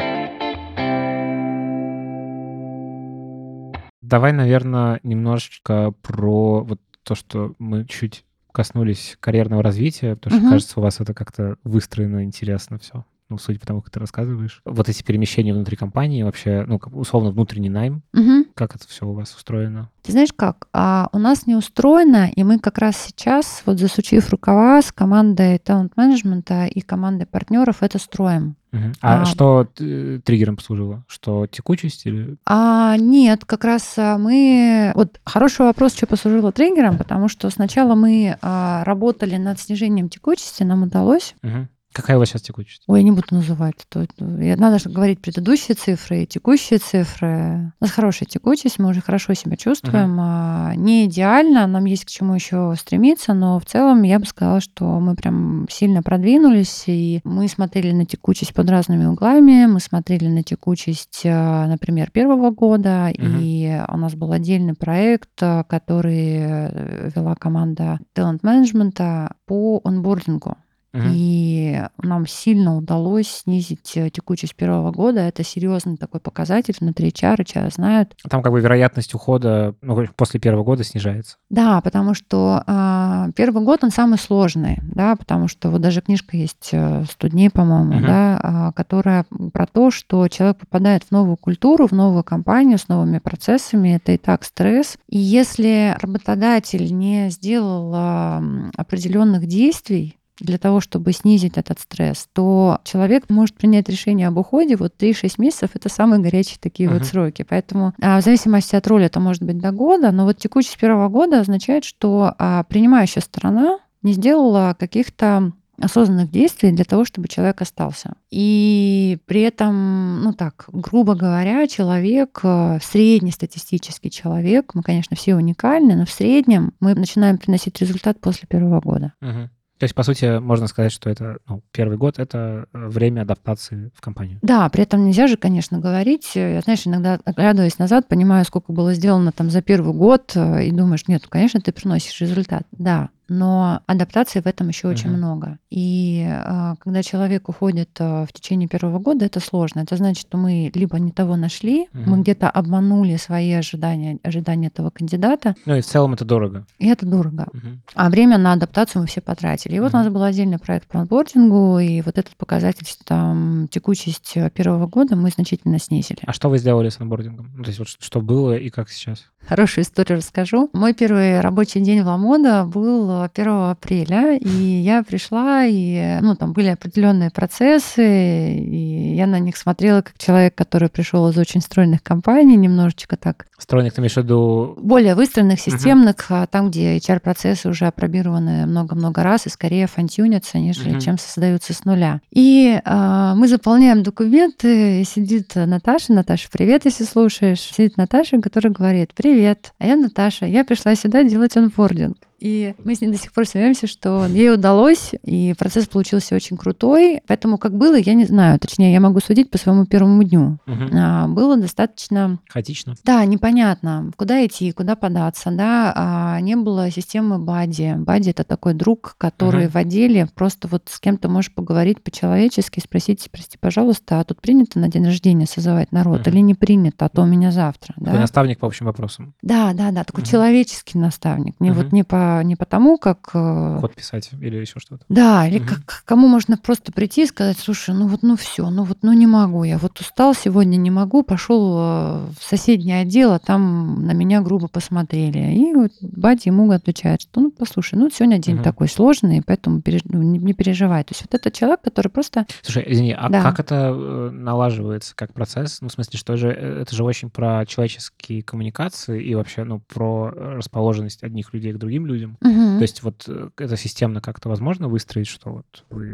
Давай, наверное, немножечко про вот то, что мы чуть коснулись карьерного развития, потому что, Мгм. кажется, у вас это как-то выстроено интересно все. Ну, судя по тому, как ты рассказываешь. Вот эти перемещения внутри компании, вообще, ну, условно, внутренний найм, Мгм. как это все у вас устроено? Ты знаешь как? А у нас не устроено, и мы как раз сейчас, вот засучив рукава с командой талант-менеджмента и командой партнеров, это строим. Мгм. А, А. что э, триггером послужило? Что текучесть или... А нет, как раз а, мы... Вот хороший вопрос, что послужило триггером, потому что сначала мы а, работали над снижением текучести, нам удалось. Мгм. Какая у вас сейчас текучесть? Ой, я не буду называть. Я- надо же говорить предыдущие цифры и текущие цифры. У нас хорошая текучесть, мы уже хорошо себя чувствуем. А, Не идеально, нам есть к чему еще стремиться, но в целом я бы сказала, что мы прям сильно продвинулись, и мы смотрели на текучесть под разными углами, мы смотрели на текучесть, а, например, первого года, Мгм. и у нас был отдельный проект, а, который э, вела команда талант-менеджмента по онбордингу. Мгм. И нам сильно удалось снизить э, текучесть первого года. Это серьезный такой показатель внутри HR, HR знают. Там как бы вероятность ухода ну, после первого года снижается. Да, потому что а, первый год он самый сложный, да, потому что вот даже книжка есть э, «100 дней», по-моему, Мгм. да, а, которая про то, что человек попадает в новую культуру, в новую компанию с новыми процессами, это и так стресс. И если работодатель не сделал а, определенных действий, для того, чтобы снизить этот стресс, то человек может принять решение об уходе. Вот 3-6 месяцев — это самые горячие такие Мгм. вот сроки. Поэтому а, в зависимости от роли это может быть до года, но вот текучесть первого года означает, что а, принимающая сторона не сделала каких-то осознанных действий для того, чтобы человек остался. И при этом, ну так, грубо говоря, человек, э, среднестатистический человек, мы, конечно, все уникальны, но в среднем мы начинаем приносить результат после первого года. Мгм. То есть, по сути, можно сказать, что это ну, первый год — это э, время адаптации в компанию. Да, при этом нельзя же, конечно, говорить. э, Я, знаешь, иногда оглядываясь назад, понимаю, сколько было сделано там за первый год, э, и думаешь, нет, конечно, ты приносишь результат. Да, но адаптации в этом еще очень Мгм. много. И э, когда человек уходит э, в течение первого года, это сложно. Это значит, что мы либо не того нашли, мы Мгм. где-то обманули свои ожидания, ожидания этого кандидата, Ну и в целом это дорого. и это дорого. Мгм. А время на адаптацию мы все потратили. И вот у Мгм. нас был отдельный проект по онбордингу, и вот этот показатель, там, текучесть э, первого года мы значительно снизили. А что вы сделали с онбордингом? Ну, то есть вот что- что было и как сейчас? хорошую историю расскажу. Мой первый рабочий день в Ламода был 1 апреля, и я пришла, и ну, там были определенные процессы, и я на них смотрела как человек, который пришел из очень стройных компаний, немножечко так. Стройных, ты имеешь в виду? Более выстроенных, системных, uh-huh. там, где HR-процессы уже опробированы много-много раз и скорее фантюнятся, нежели uh-huh. чем создаются с нуля. И э, мы заполняем документы, и сидит Наташа, Наташа, привет, если слушаешь, сидит Наташа, которая говорит, привет, а я Наташа, я пришла сюда делать онбординг. И мы с ней до сих пор смеемся, что ей удалось, и процесс получился очень крутой. Поэтому как было, я не знаю. Точнее, я могу судить по своему первому дню. Угу. А, было достаточно... Хаотично. Да, непонятно, куда идти, куда податься. Да? А, не было системы Бади. Бади — это такой друг, который угу. в отделе просто вот с кем то можешь поговорить по-человечески, спросить, прости, пожалуйста, а тут принято на день рождения созывать народ угу. или не принято, а то у меня завтра. Такой да? наставник по общим вопросам. Да, да, да, такой угу. человеческий наставник. Не угу. вот не по не потому, как... Э, Код писать или еще что-то. Да, или угу. как кому можно просто прийти и сказать, слушай, ну вот, ну все, ну вот, ну не могу, я вот устал сегодня, не могу, пошел э, в соседнее отдел, а там на меня грубо посмотрели. И вот батя ему отвечает, что, ну послушай, ну сегодня день угу. такой сложный, поэтому переж... ну, не, не переживай. То есть вот этот человек, который просто... Слушай, извини, а да. как это э, налаживается как процесс? Ну, в смысле, что же, это же очень про человеческие коммуникации и вообще, ну, про расположенность одних людей к другим людям. Угу. То есть вот э, это системно как-то возможно выстроить, что вот вы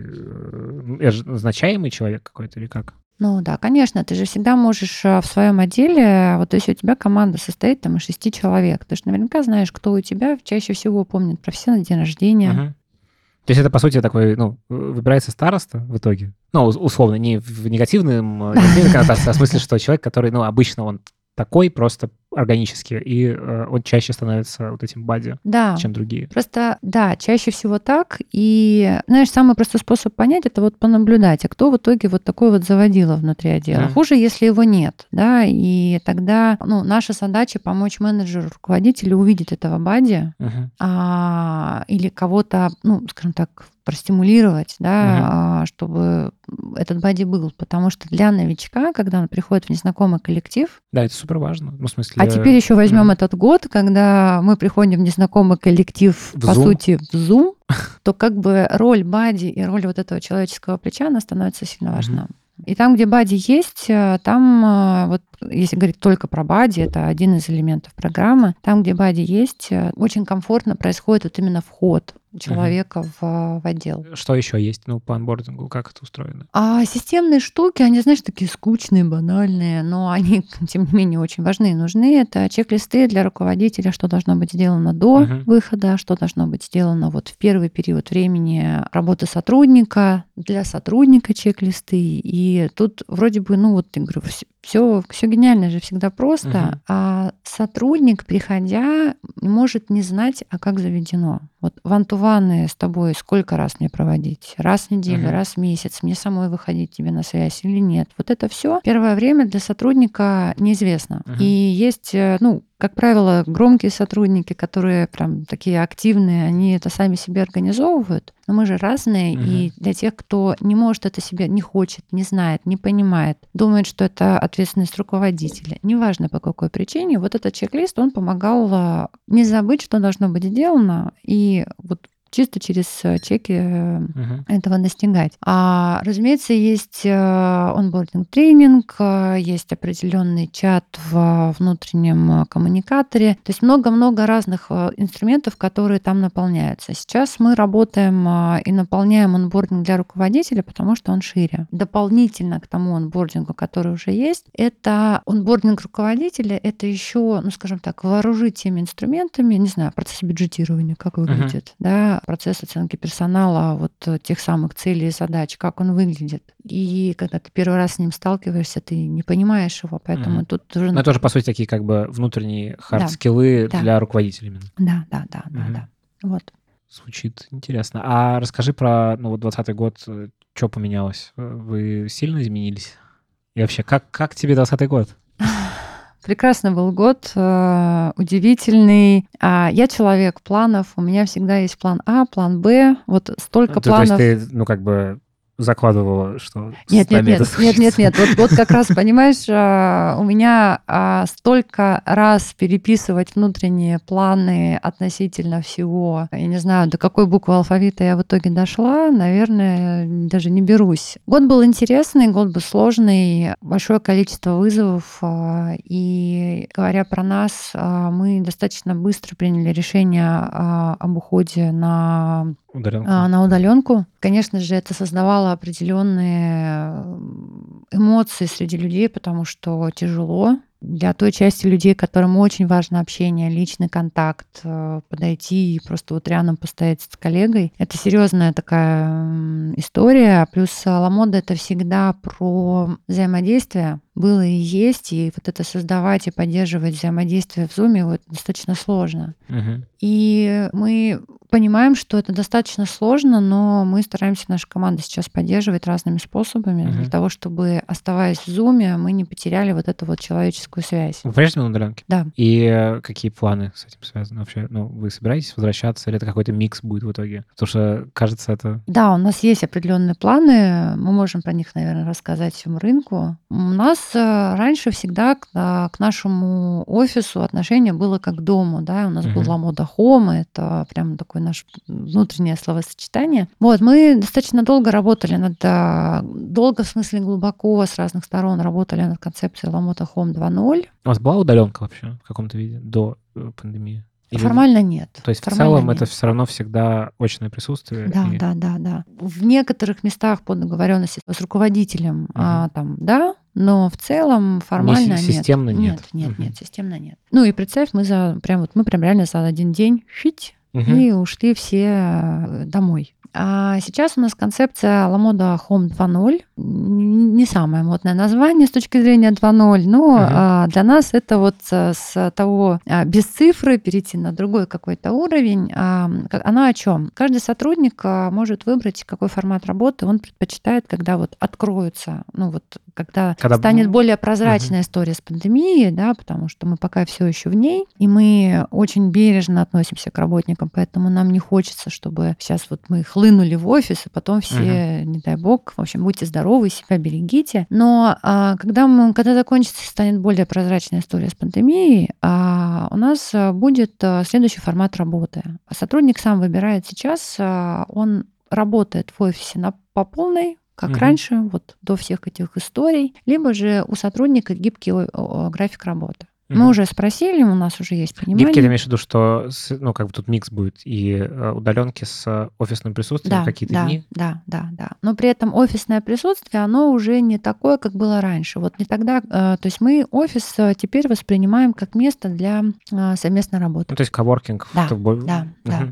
э, назначаемый человек какой-то или как? Ну да, конечно, ты же всегда можешь э, в своем отделе, вот если у тебя команда состоит там из шести человек, ты же наверняка знаешь, кто у тебя чаще всего помнит про все на день рождения. Угу. То есть это, по сути, такой, ну, выбирается староста в итоге? Ну, условно, не в негативном, негативной коннотации, а в смысле, что человек, который, ну, обычно он такой просто органически, и э, он чаще становится вот этим бади, да. чем другие. Просто, да, чаще всего так. И, знаешь, самый простой способ понять, это вот понаблюдать, а кто в итоге вот такой вот заводила внутри отдела. Mm. Хуже, если его нет, да, и тогда, ну, наша задача помочь менеджеру, руководителю увидеть этого бади, uh-huh. а, или кого-то, ну, скажем так, простимулировать, да, угу. чтобы этот бади был. Потому что для новичка, когда он приходит в незнакомый коллектив... Да, это супер важно. Ну, в смысле... А теперь еще возьмем mm. этот год, когда мы приходим в незнакомый коллектив, в по Zoom. сути, в Zoom, то как бы роль бади и роль вот этого человеческого плеча, она становится сильно важна. И там, где бади есть, э, там, э, вот если говорить только про бади, это один из элементов программы, там, где бади есть, э, очень комфортно происходит вот именно вход человека угу. в, в отдел. Что еще есть ну, по анбордингу? Как это устроено? А системные штуки, они, знаешь, такие скучные, банальные, но они, тем не менее, очень важны и нужны. Это чек-листы для руководителя, что должно быть сделано до угу. выхода, что должно быть сделано вот в первый период времени работы сотрудника, для сотрудника чек-листы. И тут вроде бы, ну вот, я говорю, все, все гениально же всегда просто, угу. а сотрудник, приходя, может не знать, а как заведено. Вот вантуваны с тобой сколько раз мне проводить? Раз в неделю, угу. раз в месяц, мне самой выходить тебе на связь или нет? Вот это все первое время для сотрудника неизвестно. Угу. И есть, э, ну, как правило, громкие сотрудники, которые прям такие активные, они это сами себе организовывают. Но мы же разные, угу. и для тех, кто не может это себе, не хочет, не знает, не понимает, думает, что это ответственность руководителя, неважно по какой причине, вот этот чек-лист, он помогал а, не забыть, что должно быть сделано, и вот чисто через э, чеки угу. этого достигать. А, разумеется, есть э, онбординг тренинг, есть определенный чат в внутреннем коммуникаторе. То есть много-много разных инструментов, которые там наполняются. Сейчас мы работаем и наполняем онбординг для руководителя, потому что он шире. Дополнительно к тому онбордингу, который уже есть, это онбординг руководителя, это еще, ну, скажем так, вооружить теми инструментами, не знаю, процесс бюджетирования, как выглядит, uh да, процесс оценки персонала, вот э, тех самых целей и задач, как он выглядит. И когда ты первый раз с ним сталкиваешься, ты не понимаешь его, поэтому mm тут уже... Ну, это тоже, по сути, такие как бы внутренние хард-скиллы да, для да. руководителей именно. Да, да, да, mm да, да. Вот. Звучит интересно. А расскажи про, ну, вот 20 год, э, что поменялось? Вы сильно изменились? И вообще, как, как тебе 20 год? Прекрасный был год, э, удивительный. А я человек планов, у меня всегда есть план А, план Б, вот столько то, планов. То есть ты, ну, как бы закладывала, что нет, нет, нет, нет, нет, нет, вот, вот как раз, понимаешь, а, у меня а, столько раз переписывать внутренние планы относительно всего, я не знаю, до какой буквы алфавита я в итоге дошла, наверное, даже не берусь. Год был интересный, год был сложный, большое количество вызовов, а, и говоря про нас, мы достаточно быстро приняли решение об уходе на Удаленку. на удаленку. Конечно же, это создавало определенные эмоции среди людей, потому что тяжело. Для той части людей, которым очень важно общение, личный контакт, э, подойти и просто вот рядом постоять с коллегой. Это серьезная такая история. Плюс Ламода это всегда про взаимодействие, было и есть, и вот это создавать и поддерживать взаимодействие в Zoom вот достаточно сложно. Угу. И мы понимаем, что это достаточно сложно, но мы стараемся наша команда сейчас поддерживать разными способами угу. для того, чтобы, оставаясь в Zoom, мы не потеряли вот эту вот человеческую связь. Вы по-прежнему на удаленке? Да. И какие планы с этим связаны вообще? Ну, вы собираетесь возвращаться, или это какой-то микс будет в итоге? Потому что, кажется, это... Да, у нас есть определенные планы, мы можем про них, наверное, рассказать всему рынку. У нас э, раньше всегда к, к нашему офису отношение было как к дому, да, у нас угу. был Ламода Home, это прям такой наше внутреннее словосочетание. Вот, мы достаточно долго работали над, а, долго в смысле глубоко с разных сторон работали над концепцией Ламота Home 2.0. У вас была удаленка вообще в каком-то виде до э, пандемии? Или... Формально нет. То есть Формально в целом нет. это все равно всегда очное присутствие. Да, и... да, да, да. В некоторых местах по договоренности с руководителем, угу. а, там, да, но в целом формально не, системно нет. нет. Нет, угу. нет, системно нет. Ну и представь, мы за прям вот мы прям реально за один день фить угу. и ушли все э, домой. А сейчас у нас концепция Ламода Home 2.0. Не самое модное название с точки зрения 2.0, но а, для нас это вот с того а, без цифры перейти на другой какой-то уровень. А, она о чем? Каждый сотрудник может выбрать, какой формат работы он предпочитает, когда вот откроются, ну вот когда, когда... станет более прозрачная угу. история с пандемией, да, потому что мы пока все еще в ней, и мы очень бережно относимся к работникам, поэтому нам не хочется, чтобы сейчас вот мы хлынули в офис, и потом все, угу. не дай бог, в общем, будьте здоровы, себя берегите. Но а, когда, мы, когда закончится, станет более прозрачная история с пандемией, а, у нас будет а, следующий формат работы. Сотрудник сам выбирает сейчас, а, он работает в офисе на, по полной, как угу. раньше, вот до всех этих историй, либо же у сотрудника гибкий график работы. Мы mm уже спросили, у нас уже есть понимание. Гибкий, ты имеешь в виду, что ну, как бы тут микс будет и э, удаленки с офисным присутствием да, какие-то да, дни? Да, да, да. Но при этом офисное присутствие, оно уже не такое, как было раньше. Вот не тогда, э, то есть мы офис э, теперь воспринимаем как место для совместной работы. Ну, то есть коворкинг. Да, да, угу. да,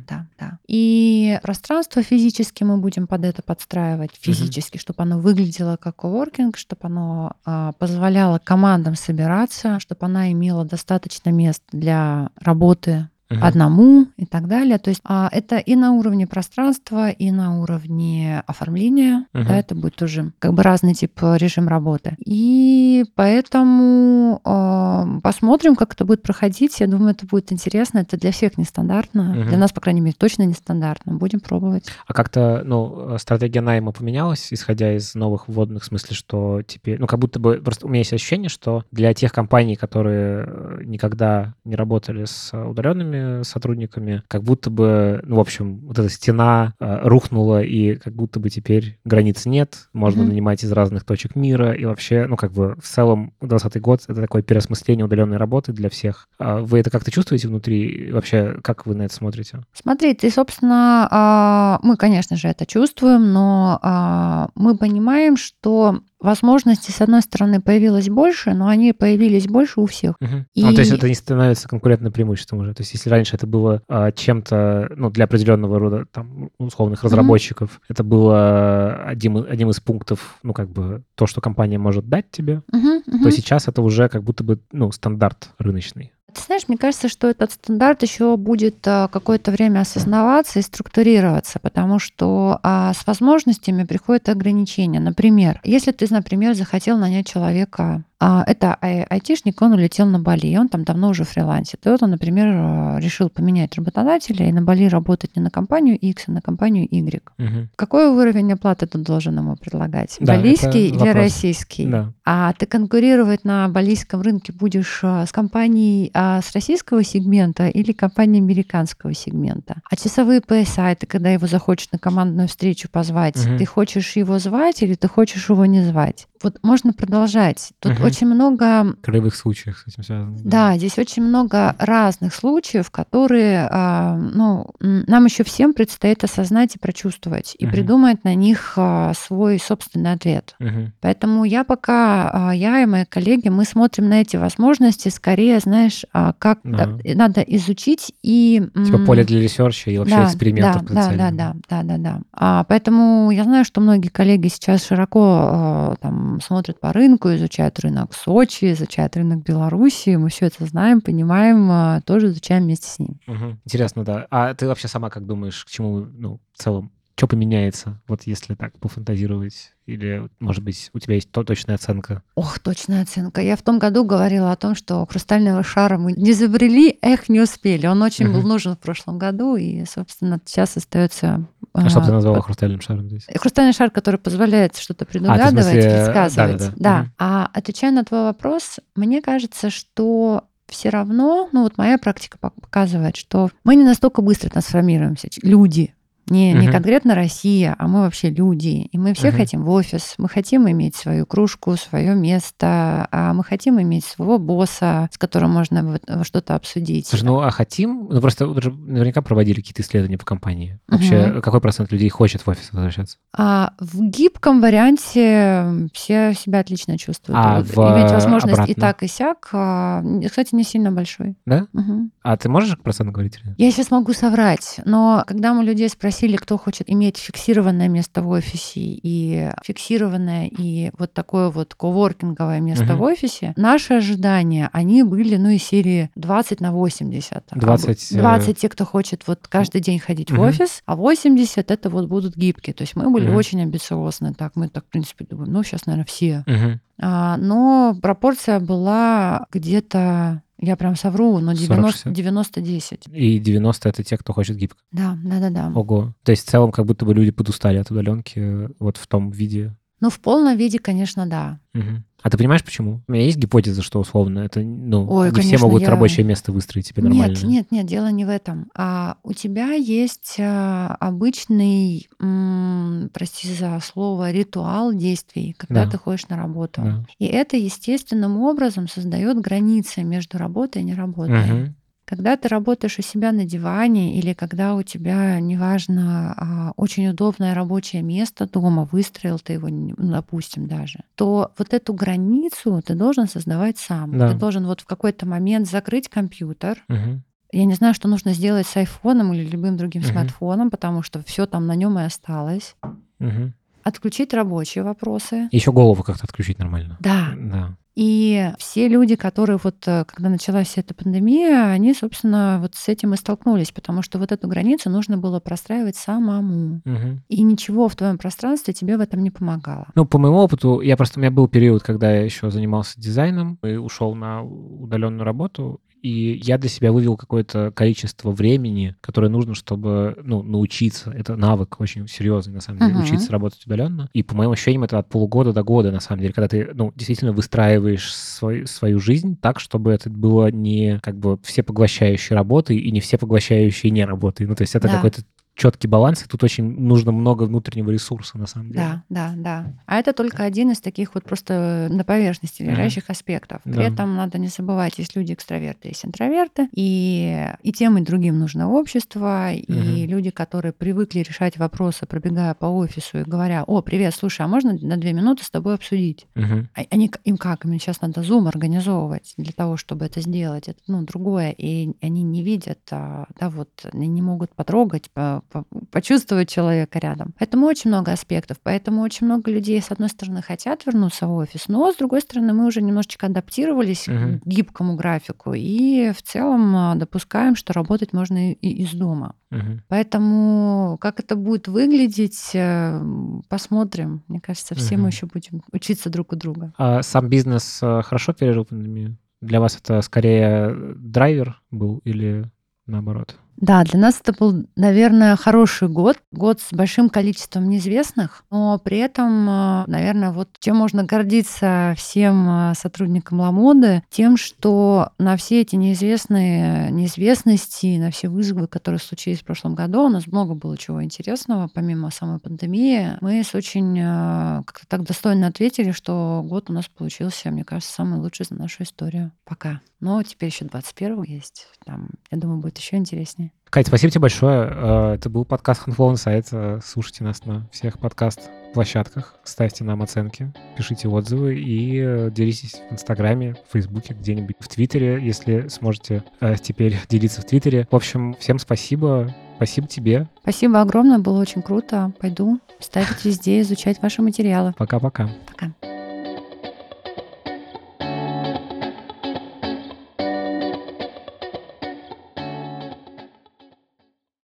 да, да. И пространство физически мы будем под это подстраивать, физически, угу. чтобы оно выглядело как коворкинг, чтобы оно позволяло командам собираться, чтобы она имела имела достаточно мест для работы угу. одному и так далее. То есть а, это и на уровне пространства, и на уровне оформления. Угу. Да, это будет тоже как бы разный тип э, режим работы. И поэтому а, посмотрим, как это будет проходить. Я думаю, это будет интересно. Это для всех нестандартно. Угу. Для нас, по крайней мере, точно нестандартно. Будем пробовать. А как-то, ну, стратегия найма поменялась, исходя из новых вводных, в смысле, что теперь, ну, как будто бы, просто у меня есть ощущение, что для тех компаний, которые э, никогда не работали с удаленными сотрудниками, как будто бы, ну, в общем, вот эта стена э, рухнула, и как будто бы теперь границ нет, можно mm-hmm. нанимать из разных точек мира, и вообще, ну, как бы в целом 20 год — это такое переосмысление удаленной работы для всех. А вы это как-то чувствуете внутри? Вообще, как вы на это смотрите? Смотри, ты, собственно, а, мы, конечно же, это чувствуем, но мы понимаем, что возможностей, с одной стороны, появилось больше, но они появились больше у всех. Угу. И... Ну, то есть это не становится конкурентным преимуществом уже. То есть если раньше это было а, чем-то, ну, для определенного рода там условных разработчиков, угу. это было одним, одним из пунктов, ну, как бы то, что компания может дать тебе, угу, угу. то сейчас это уже как будто бы, ну, стандарт рыночный. Ты знаешь, мне кажется, что этот стандарт еще будет а, какое-то время осознаваться и структурироваться, потому что а, с возможностями приходят ограничения. Например, если ты, например, захотел нанять человека это ай- айтишник, он улетел на Бали, и он там давно уже фрилансит. И вот он, например, э, решил поменять работодателя и на Бали работать не на компанию X, а на компанию Y. Мгм. Какой уровень оплаты ты должен ему предлагать? Да, Балийский или вопрос. российский? Да. А ты конкурировать на балийском рынке будешь а, с компанией а, с российского сегмента или компанией американского сегмента? А часовые пояса, ты когда его захочешь на командную встречу позвать, Мгм. ты хочешь его звать или ты хочешь его не звать? Вот можно продолжать. Тут Мгм. очень много Краевых случаев с этим связано. да, здесь очень много разных случаев, которые, а, ну, нам еще всем предстоит осознать и прочувствовать, и Мгм. придумать на них а, свой собственный ответ. Мгм. Поэтому я пока, а, я и мои коллеги, мы смотрим на эти возможности скорее, знаешь, как Ага. надо изучить и... Типа поле для ресерча и вообще да, экспериментов да, да, да, да, да, да, да. А, поэтому я знаю, что многие коллеги сейчас широко там, смотрят по рынку, изучают рынок Сочи, изучают рынок Беларуси. Мы все это знаем, понимаем, а, тоже изучаем вместе с ним. Мгм. Интересно, да. А ты вообще сама как думаешь, к чему, ну, в целом, что поменяется, вот если так пофантазировать? Или, может быть, у тебя есть то точная оценка? Ох, точная оценка. Я в том году говорила о том, что хрустального шара мы не изобрели, эх, не успели. Он очень был Мгм. нужен в прошлом году, и, собственно, сейчас остается... А что бы ты а, назвала хрустальным шаром здесь? Хрустальный шар, который позволяет что-то А, предугадывать, смысле, предсказывать. да-да-да. Да. Мгм. А отвечая на твой вопрос, мне кажется, что все равно, ну вот моя практика пок- показывает, что мы не настолько быстро трансформируемся, люди. Не, не Мгм. конкретно Россия, а мы вообще люди. И мы все Мгм. хотим в офис, мы хотим иметь свою кружку, свое место, а мы хотим иметь своего босса, с которым можно э, что-то обсудить. Слушай, ну а хотим? Ну просто вы же наверняка проводили какие-то исследования по компании. Вообще, Мгм. какой процент людей хочет в офис возвращаться? А в гибком варианте все себя отлично чувствуют. А в, иметь возможность и обратно? так, и сяк, а, кстати, не сильно большой. Да? Мгм. А ты можешь процент говорить? Я сейчас могу соврать, но когда мы людей спросили, кто хочет иметь фиксированное место в офисе и фиксированное и вот такое вот коворкинговое место Мгм. в офисе, наши ожидания, они были, ну, из серии 20 на 80. А 20, э, 20 те, кто хочет вот каждый день ходить в Мгм. офис, а 80 это вот будут гибкие. То есть мы были Мгм. очень амбициозны. Так, мы так, в принципе, думаем, ну, сейчас, наверное, все. Мгм. А, но пропорция была где-то, я прям совру, но 90, 40-60. 90-10. И 90 это те, кто хочет гибко. Да, да, да, да. Ого. То есть в целом как будто бы люди подустали от удаленки вот в том виде. Ну, в полном виде, конечно, да. Мгм. А ты понимаешь, почему? У меня есть гипотеза, что условно это, ну, Ой, не все конечно, могут я- рабочее место выстроить себе нормально. Нет, нет, нет, дело не в этом. А у тебя есть а, обычный, м, прости за слово, ритуал действий, когда Да. ты ходишь на работу. Да. И это естественным образом создает границы между работой и неработой. Мгм. Когда ты работаешь у себя на диване или когда у тебя, неважно, а, очень удобное рабочее место дома, выстроил ты его, ну, допустим, даже, то вот эту границу ты должен создавать сам. Да. Ты должен вот в какой-то момент закрыть компьютер. Мгм. Я не знаю, что нужно сделать с айфоном или любым другим Мгм. смартфоном, потому что все там на нем и осталось. Мгм. Отключить рабочие вопросы. Еще голову как-то отключить нормально. Да, Да. И все люди, которые вот, э, когда началась эта пандемия, они, собственно, вот с этим и столкнулись, потому что вот эту границу нужно было простраивать самому. Мгм. И ничего в твоем пространстве тебе в этом не помогало. Ну, по моему опыту, я просто, у меня был период, когда я еще занимался дизайном и ушел на удаленную работу, и я для себя вывел какое-то количество времени, которое нужно, чтобы, ну, научиться. Это навык очень серьезный, на самом деле, Мгм. учиться работать удаленно. И по моим ощущениям, это от полугода до года, на самом деле, когда ты, ну, действительно выстраиваешь свой- свою жизнь так, чтобы это было не как бы всепоглощающей работой и не всепоглощающей не работой. Ну, то есть это Да. какой-то четкий баланс, и тут очень нужно много внутреннего ресурса, на самом деле. Да, да, да. А это только один из таких вот просто на поверхности лежащих аспектов. При Да. этом надо не забывать, есть люди экстраверты, есть интроверты, и, и тем, и другим нужно общество, и Мгм. люди, которые привыкли решать вопросы, пробегая по офису и говоря, о, привет, слушай, а можно на две минуты с тобой обсудить? А- Они, им как? Им сейчас надо зум организовывать для того, чтобы это сделать. Это ну, другое. И они не видят, а, да, вот, они не могут потрогать, по- почувствовать человека рядом. Поэтому очень много аспектов. Поэтому очень много людей, с одной стороны, хотят вернуться в офис, но, с другой стороны, мы уже немножечко адаптировались угу. к гибкому графику и в целом а, допускаем, что работать можно и из дома. Угу. Поэтому как это будет выглядеть, э, посмотрим. Мне кажется, все угу. мы еще будем учиться друг у друга. А сам бизнес э, хорошо пережил пандемию? Для вас это скорее драйвер был или наоборот? Да, для нас это был, наверное, хороший год, год с большим количеством неизвестных, но при этом, э, наверное, вот чем можно гордиться всем э, сотрудникам Ламоды, тем, что на все эти неизвестные неизвестности, на все вызовы, которые случились в прошлом году, у нас много было чего интересного, помимо самой пандемии. Мы с очень э, как-то так достойно ответили, что год у нас получился, мне кажется, самый лучший за нашу историю. Пока. Но теперь еще 21 есть. Там, я думаю, будет еще интереснее. Катя, спасибо тебе большое. Э, это был подкаст Handflow Insight. Э, слушайте нас на всех подкаст-площадках, ставьте нам оценки, пишите отзывы и э, делитесь в Инстаграме, в Фейсбуке, где-нибудь в Твиттере, если сможете теперь делиться в Твиттере. В общем, всем спасибо. Спасибо тебе. Спасибо огромное, было очень круто. Пойду ставить везде, изучать ваши материалы. Пока-пока. Пока. -пока. Пока.